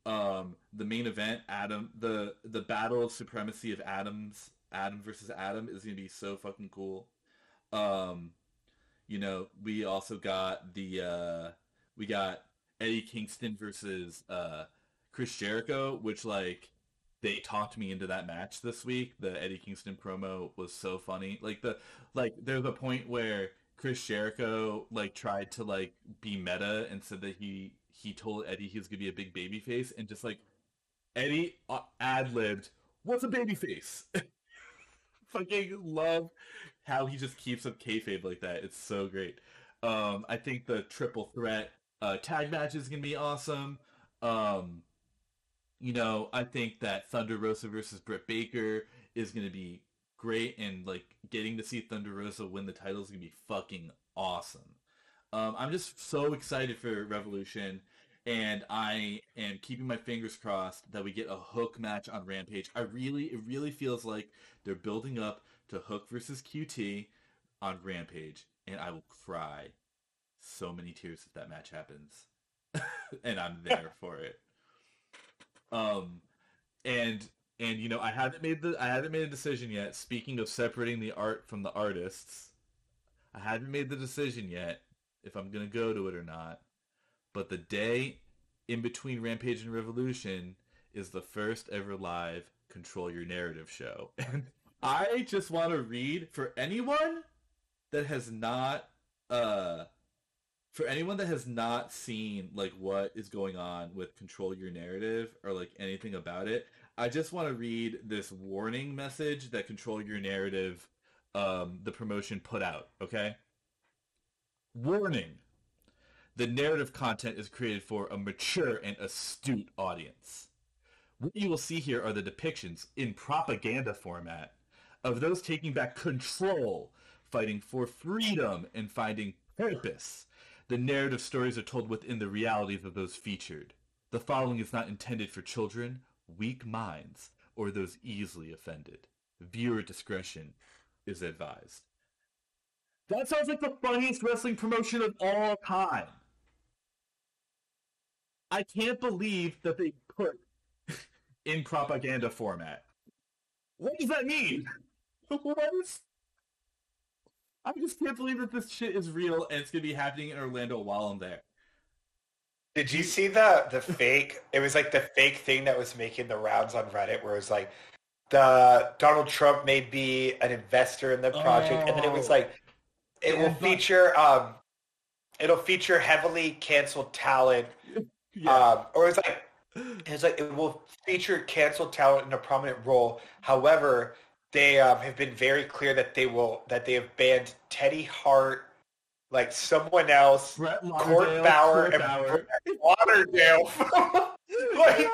Um, the main event, Adam, the the battle of supremacy of Adams, Adam versus Adam, is gonna be so fucking cool. Um, you know, we also got the uh, we got Eddie Kingston versus uh, Chris Jericho, which like they talked me into that match this week. The Eddie Kingston promo was so funny. Like the like there's a point where Chris Jericho like tried to like be meta and said that he he told Eddie he was gonna be a big baby face and just like Eddie uh, ad libbed, "What's a baby face?" Fucking love how he just keeps up kayfabe like that. It's so great. Um, I think the triple threat uh, tag match is gonna be awesome. Um, you know, I think that Thunder Rosa versus Britt Baker is to be great, and like getting to see Thunder Rosa win the title is to be fucking awesome. Um, I'm just so excited for Revolution, and I am keeping my fingers crossed that we get a Hook match on Rampage. I really, it really feels like they're building up to Hook versus QT on Rampage, and I will cry so many tears if that match happens, and I'm there for it. Um, and and you know I haven't made the I haven't made a decision yet. Speaking of separating the art from the artists, I haven't made the decision yet if I'm gonna go to it or not. But the day in between Rampage and Revolution is the first ever live Control Your Narrative show, and I just want to read for anyone that has not uh for anyone that has not seen like what is going on with control your narrative or like anything about it i just want to read this warning message that control your narrative um, the promotion put out okay? Warning. The narrative content is created for a mature and astute audience. What you will see here are the depictions in propaganda format of those taking back control fighting for freedom and finding purpose the narrative stories are told within the realities of those featured. The following is not intended for children, weak minds, or those easily offended. Viewer discretion is advised. That sounds like the funniest wrestling promotion of all time. I can't believe that they put in propaganda format. What does that mean? what is I just can't believe that this shit is real and it's gonna be happening in Orlando while I'm there. Did you see the the fake? It was like the fake thing that was making the rounds on Reddit, where it was like the Donald Trump may be an investor in the project, oh. and then it was oh. like it yeah, will feature um, it'll feature heavily canceled talent, yeah. um, or it's like it's like it will feature canceled talent in a prominent role. However, they um, have been very clear that they will that they have banned Teddy Hart, like someone else, Court Bauer, and Bauer. Lauderdale. like,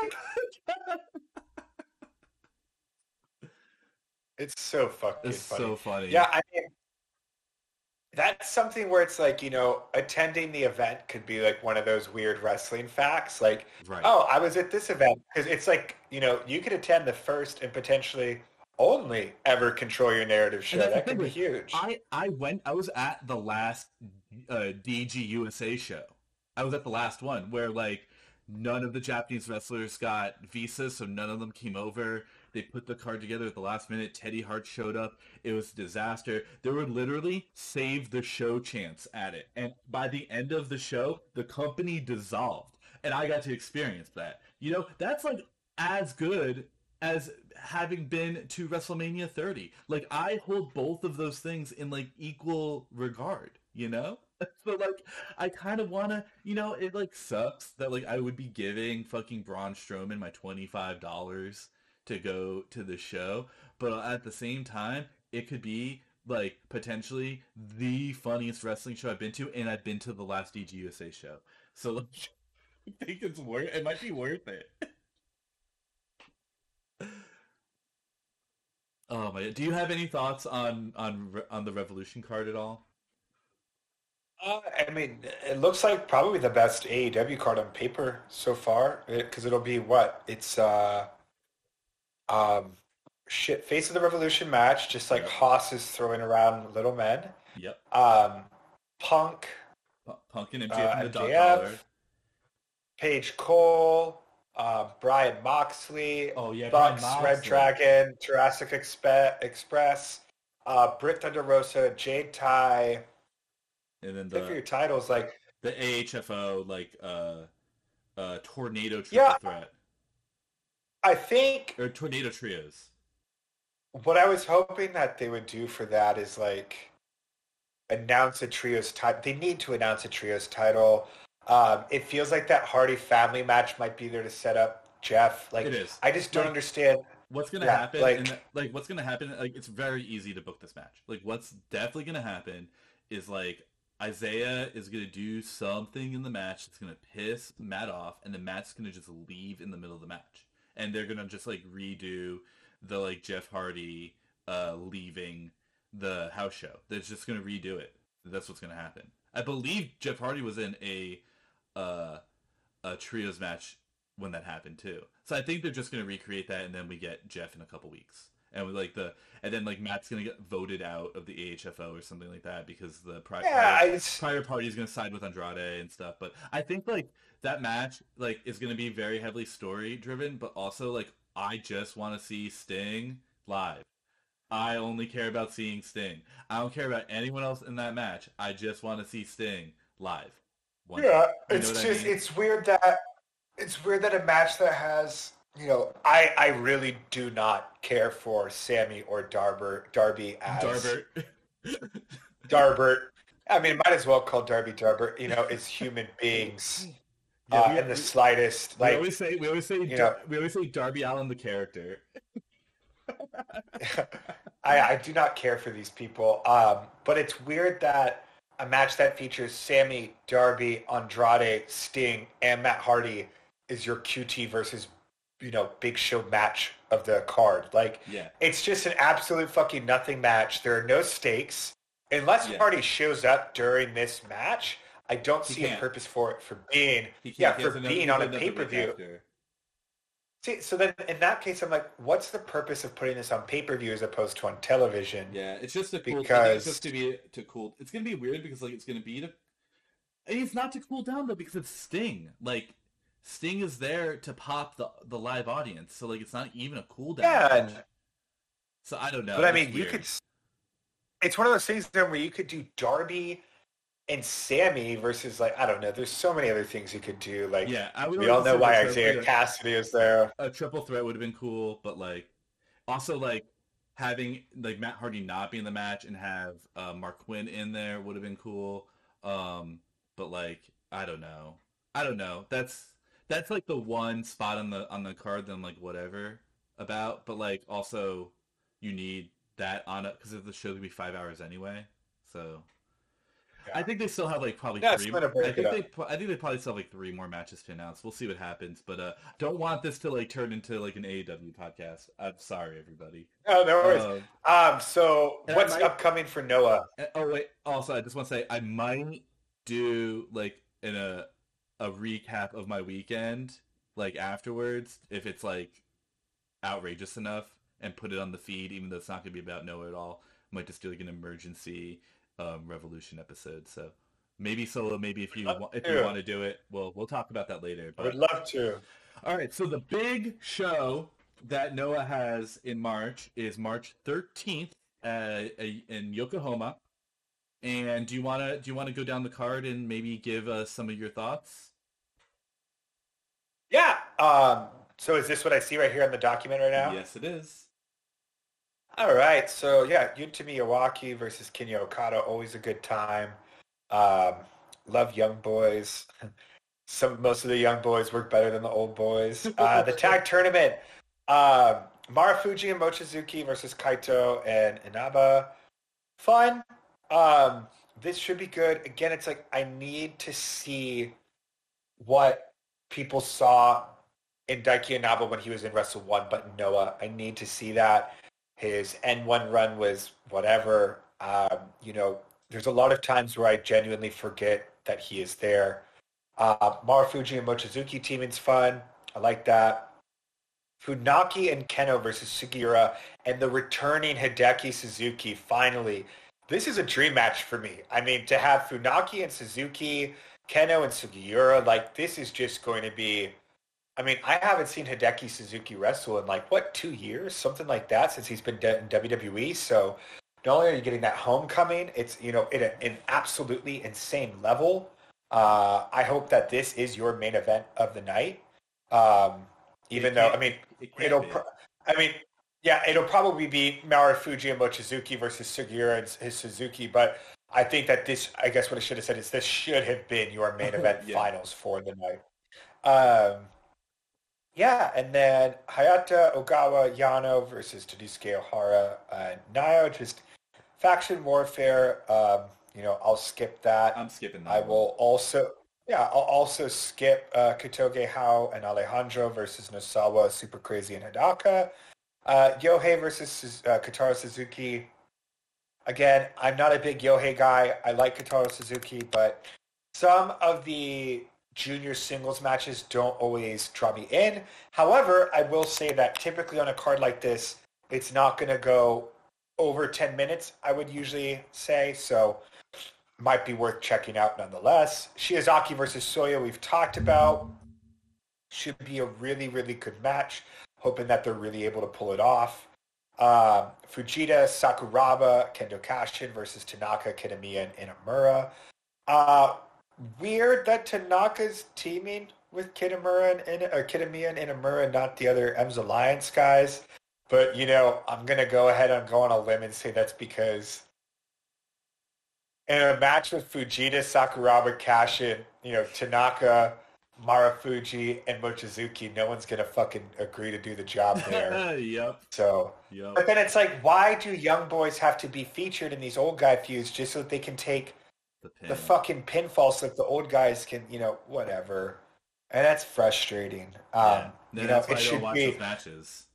it's so fucking it's funny. so funny. Yeah, I mean, that's something where it's like you know, attending the event could be like one of those weird wrestling facts. Like, right. oh, I was at this event because it's like you know, you could attend the first and potentially only ever control your narrative show. That could be huge. I, I went. I was at the last uh, DG USA show. I was at the last one where like none of the Japanese wrestlers got visas, so none of them came over. They put the card together at the last minute. Teddy Hart showed up. It was a disaster. There were literally save the show chants at it. And by the end of the show, the company dissolved. And I got to experience that. You know, that's like as good as having been to WrestleMania 30. Like I hold both of those things in like equal regard, you know? So like I kind of want to, you know, it like sucks that like I would be giving fucking Braun Strowman my $25 to go to the show, but at the same time, it could be like potentially the funniest wrestling show I've been to and I've been to the last DGUSA show. So like, I think it's worth it might be worth it. Oh my! Do you have any thoughts on on on the Revolution card at all? Uh, I mean, it looks like probably the best AEW card on paper so far because it, will be what it's uh um shit face of the Revolution match, just like yep. Haas is throwing around little men. Yep. Um, Punk. P- Punk and MJF, uh, MJF Page Cole. Uh, Bryan Moxley, Oh yeah, Bucks, Red Dragon, Jurassic Expe- Express, uh, Britt Thunder Rosa, Jade Tay. and then for your the titles, like the AHFO like uh uh tornado triple Yeah. threat I think or tornado trios. what I was hoping that they would do for that is like announce a trios title. They need to announce a trios title. Um, it feels like that Hardy family match might be there to set up Jeff. Like It is. I just don't Like- understand. What's gonna Yeah, happen? like- and like what's gonna happen? Like it's very easy to book this match. Like what's definitely gonna happen is like Isiah is gonna do something in the match that's gonna piss Matt off, and then Matt's gonna just leave in the middle of the match, and they're gonna just like redo the like Jeff Hardy uh leaving the house show. They're just gonna redo it. That's what's gonna happen. I believe Jeff Hardy was in a uh a trios match when that happened too. So I think they're just gonna recreate that, and then we get Jeff in a couple weeks, and we like the, and then like Matt's gonna get voted out of the AHFO or something like that because the pri- Yeah, prior, I Private Party is gonna side with Andrade and stuff. But I think like that match like is gonna be very heavily story driven, but also like I just want to see Sting live. I only care about seeing Sting. I don't care about anyone else in that match. I just want to see Sting live. One yeah, time. You know it's what I just mean? it's weird that it's weird that a match that has you know I I really do not care for Sammy or Darber Darby as Darbert. Darbert. I mean, might as well call Darby Darbert. You know, as human beings Yeah, uh, we- in the we- slightest. we always say we always say you know- we always say Darby Allin the character. I, I do not care for these people. Um, but it's weird that a match that features Sammy, Darby, Andrade, Sting, and Matt Hardy is your QT versus, you know, Big Show match of the card. Like, Yeah. it's just an absolute fucking nothing match. There are no stakes. Unless Yeah. Hardy shows up during this match, I don't He see a can't. purpose for it for being yeah for being on a pay per view. See, so then in that case, I'm like, what's the purpose of putting this on pay per view as opposed to on television? Yeah, it's just a cool. Because- it's just to be to cool. It's gonna be weird because like it's gonna be to. It's not to cool down though because it's Sting. Like Sting is there to pop the the live audience, so like it's not even a cool down. Yeah, and- So I don't know. but I mean, you could. It's one of those things then where you could do Darby and Sammy versus like I don't know. There's so many other things you could do. Like Yeah, I would. we all know why Isiah triple- Kassidy is there. a triple threat would have been cool, but like also like having like Matt Hardy not be in the match and have uh, Marq Quen in there would have been cool. Um, but like I don't know, I don't know. That's that's like the one spot on the on the card that I'm like whatever about. But like also you need that on it because the show gonna be five hours anyway. So I think they still have like probably Yeah, three. break I think they, I think they probably still have like three more matches to announce. We'll see what happens, but uh, don't want this to like turn into like an AEW podcast. I'm sorry, everybody. Oh, no worries. Um, Um, so what's might- upcoming for Noah? oh wait, also I just want to say I might do like in a a recap of my weekend like afterwards if it's like outrageous enough and put it on the feed, even though it's not gonna be about Noah at all. might just do like an emergency um, revolution episode. So maybe solo, maybe if you Love wa- if you want to do it, we'll we'll talk about that later. I'd love to. all right, so the big show that Noah has in March is March 13th uh, in Yokohama. And do you want to do you want to go down the card and maybe give us some of your thoughts? Yeah. Um, so is this what I see right here on the document right now? Yes, it is. All right, so yeah, Yuta Iwaki versus Kinya Okada, always a good time. Um, love young boys. Some most of the young boys work better than the old boys. Uh, the tag tournament, um, Marufuji and Mochizuki versus Kaito and Inaba, fun. Um, this should be good. Again, it's like I need to see what people saw in Daiki Inaba when he was in Wrestle One, but Noah, I need to see that his N1 run was whatever. Um, you know, there's a lot of times where I genuinely forget that he is there. Uh, Marufuji and Mochizuki teaming's fun. I like that. Funaki and Kenoh versus Sugiura and the returning Hideki Suzuki finally. This is a dream match for me. I mean, to have Funaki and Suzuki, Kenoh and Sugiura, like this is just going to be I mean, I haven't seen Hideki Suzuki wrestle in like what two years, something like that, since he's been in WWE. So not only are you getting that homecoming, it's you know at an absolutely insane level. Uh, I hope that this is your main event of the night. Um, even though I mean, it will I mean, yeah, it'll probably be Marufuji and Mochizuki versus Sugiura and his Suzuki, but I think that this, I guess what I should have said is this should have been your main event yeah. finals for the night. Um, yeah, and then Hayata Ogawa Yano versus Daisuke Ohara uh, Nio, just faction warfare. Um, you know, I'll skip that. I'm skipping that. I will also, yeah, I'll also skip uh, Hao and Alejandro versus Nosawa, Super Crazy, and Hidaka. Uh, Yohei versus uh, Kotaro Suzuki. Again, I'm not a big Yohei guy. I like Kotaro Suzuki, but some of the junior singles matches don't always draw me in. However, I will say that typically on a card like this, it's not going to go over 10 minutes, I would usually say. So might be worth checking out nonetheless. Shiozaki versus Soya, we've talked about. Should be a really, really good match. Hoping that they're really able to pull it off. Um, Fujita, Sakuraba, Kendo Kashin versus Tanaka, Kitamiya, and Inamura. Uh, weird that Tanaka's teaming with Kitamura and, or Kitamiya and Inamura, not the other M's Alliance guys. But, you know, I'm going to go ahead and go on a limb and say that's because in a match with Fujita, Sakuraba, Kashin, you know, Tanaka, Marufuji, and Mochizuki, no one's going to fucking agree to do the job there. yep. So, yep. but then it's like, why do young boys have to be featured in these old guy feuds just so that they can take the, the fucking pinfall so the old guys can, you know, whatever. And that's frustrating. Um, yeah. you know, it should be matches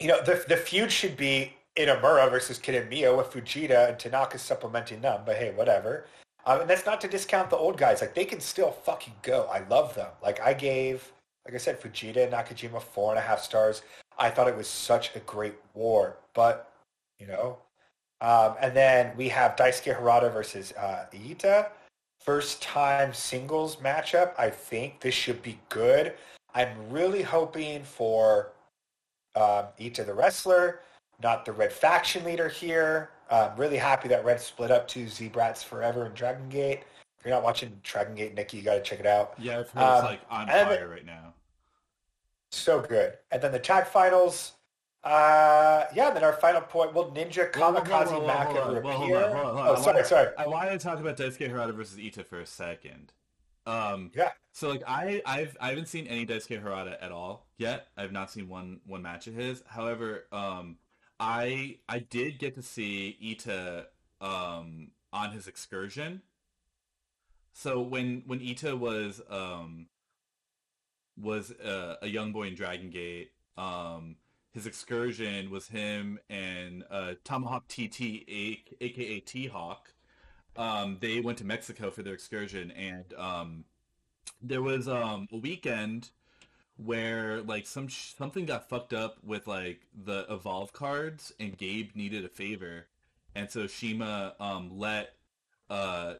you know, the the feud should be Inamura versus Kitamiya with Fujita and Tanaka supplementing them. But hey, whatever. Um, and that's not to discount the old guys. Like they can still fucking go. I love them. Like I gave, like I said, Fujita and Nakajima four and a half stars. I thought it was such a great war. But you know, um, and then we have Daisuke Harada versus uh, Eita. First time singles matchup. I think this should be good. I'm really hoping for um, Eita the wrestler, not the Red faction leader here. I'm really happy that Red split up to Z-Brats Forever and Dragon Gate. If you're not watching Dragon Gate, Nikki, you got to check it out. Yeah, I've heard um, it's like on fire right now. So good. And then the tag finals. Uh, yeah, then our final point. Will Ninja Kamikaze Mac ever appear? Oh, sorry, sorry. I wanted to talk about Daisuke Harada versus Eita for a second. Um, yeah. So like I I've I haven't seen any Daisuke Harada at all yet. I've not seen one one match of his. However, um, I I did get to see Eita um on his excursion. So when when Eita was um was uh, a young boy in Dragon Gate, um his excursion was him and uh, Tomahawk TT, aka T Hawk, um, they went to Mexico for their excursion, and um, there was um, a weekend where like some something got fucked up with like the evolve cards, and Gabe needed a favor, and so Shima um, let uh,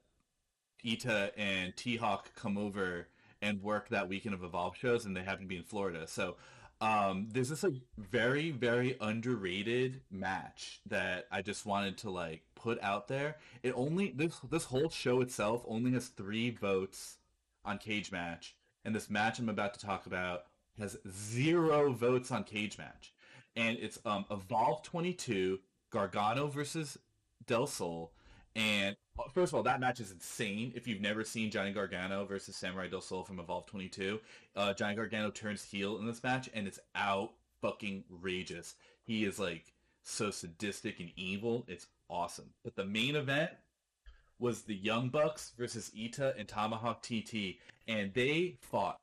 Eita and T Hawk come over and work that weekend of evolve shows, and they happened to be in Florida, so. Um, there's this very very underrated match that I just wanted to like put out there. It only this this whole show itself only has three votes on Cage Match, and this match I'm about to talk about has zero votes on Cage Match, and it's um Evolve 22 Gargano versus Del Sol, and uh, first of all, that match is insane. If you've never seen Johnny Gargano versus Samurai Del Sol from Evolve 22, uh, Johnny Gargano turns heel in this match, and it's out fucking rageous. He is like so sadistic and evil. It's awesome. But the main event was the Young Bucks versus Eita and Tomahawk TT, and they fought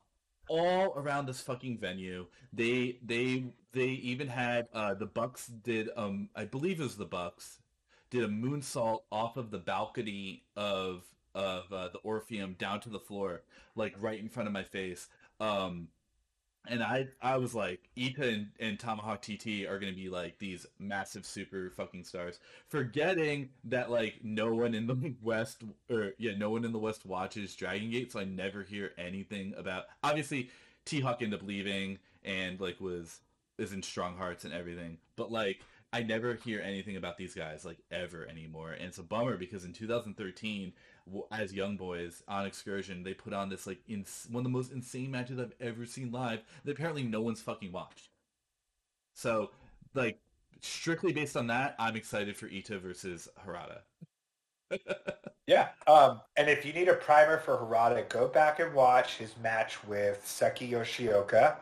all around this fucking venue. They they they even had uh, the Bucks did um I believe it was the Bucks did a moonsault off of the balcony of of uh, the Orpheum down to the floor, like right in front of my face. Um, and I I was like, Eita and, and Tomahawk TT are gonna be like these massive super fucking stars. Forgetting that like no one in the West or yeah, no one in the West watches Dragon Gate, so I never hear anything about obviously T Hawk ended up leaving and like was is in Strong Hearts and everything. But like I never hear anything about these guys like ever anymore. And it's a bummer because in 2013 as young boys on excursion, they put on this like ins- one of the most insane matches I've ever seen live that apparently no one's fucking watched. So, like, strictly based on that, I'm excited for Eita versus Harada. yeah, um, and if you need a primer for Harada, go back and watch his match with Seiki Yoshioka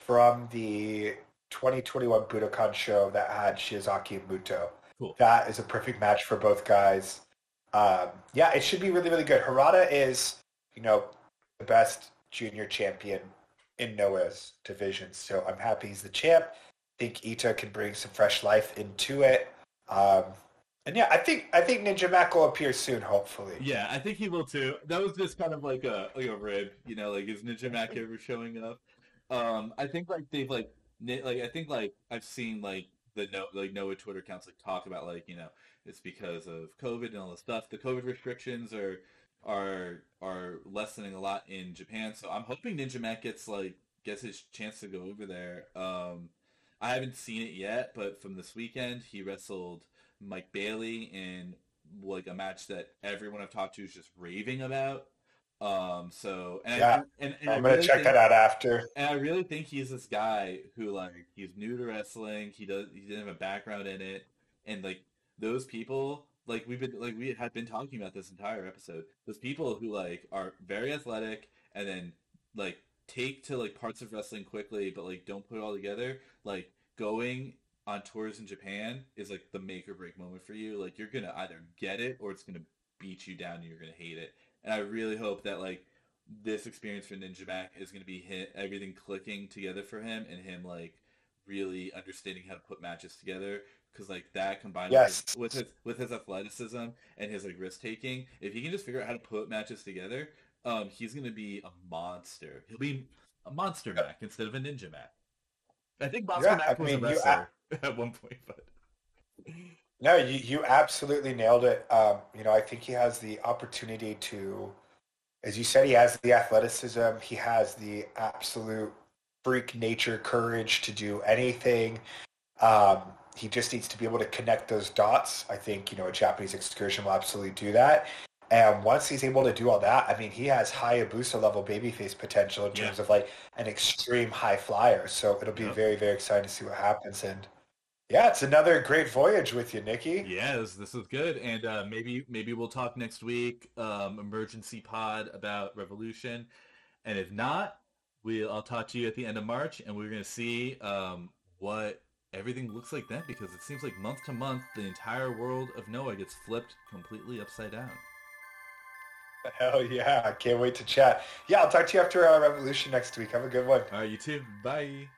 from the 2021 Budokan show that had Shiozaki and Muto. Cool. That is a perfect match for both guys um, yeah, it should be really, really good. Harada is, you know, the best junior champion in Noah's division. So I'm happy he's the champ. I think Eita can bring some fresh life into it. Um, and yeah, I think I think Ninja Mac will appear soon, hopefully. Yeah, I think he will too. That was just kind of like a like a rib, you know, like is Ninja Mac ever showing up? Um, I think like they've like like I think like I've seen like the no like Noah Twitter accounts like talk about like you know it's because of COVID and all this stuff. The COVID restrictions are are are lessening a lot in Japan. So I'm hoping Ninja Mac gets like gets his chance to go over there. Um, I haven't seen it yet, but from this weekend he wrestled Mike Bailey in like a match that everyone I've talked to is just raving about. Um, so and yeah, I, and, and I'm gonna really check think, that out after. And I really think he's this guy who like he's new to wrestling. He does he didn't have a background in it, and like those people like we've been like we had been talking about this entire episode those people who like are very athletic and then like take to like parts of wrestling quickly but like don't put it all together like going on tours in japan is like the make or break moment for you like you're gonna either get it or it's gonna beat you down and you're gonna hate it and i really hope that like this experience for ninja mac is gonna be hit everything clicking together for him and him like really understanding how to put matches together because like that combined yes. with, his, with his athleticism and his like risk taking, if he can just figure out how to put matches together, um, he's gonna be a monster. He'll be a monster Mac instead of a ninja Mac. I think Monster yeah, Mac was mean, a wrestler at one point, but no, you you absolutely nailed it. Um, you know, I think he has the opportunity to, as you said, he has the athleticism. He has the absolute freak nature courage to do anything. Um, he just needs to be able to connect those dots. I think, you know, a Japanese excursion will absolutely do that. And once he's able to do all that, I mean, he has Hayabusa level babyface potential in terms yeah. of like an extreme high flyer. So it'll be yep. very, very exciting to see what happens. And yeah, it's another great voyage with you, Nikki. Yes, this is good. And uh, maybe maybe we'll talk next week, um, emergency pod about Revolution. And if not, we'll I'll talk to you at the end of March, and we're gonna see um, what everything looks like then, because it seems like month to month the entire world of Noah gets flipped completely upside down. Hell yeah! I can't wait to chat. Yeah, I'll talk to you after uh, Revolution next week. Have a good one. All right, you too. Bye.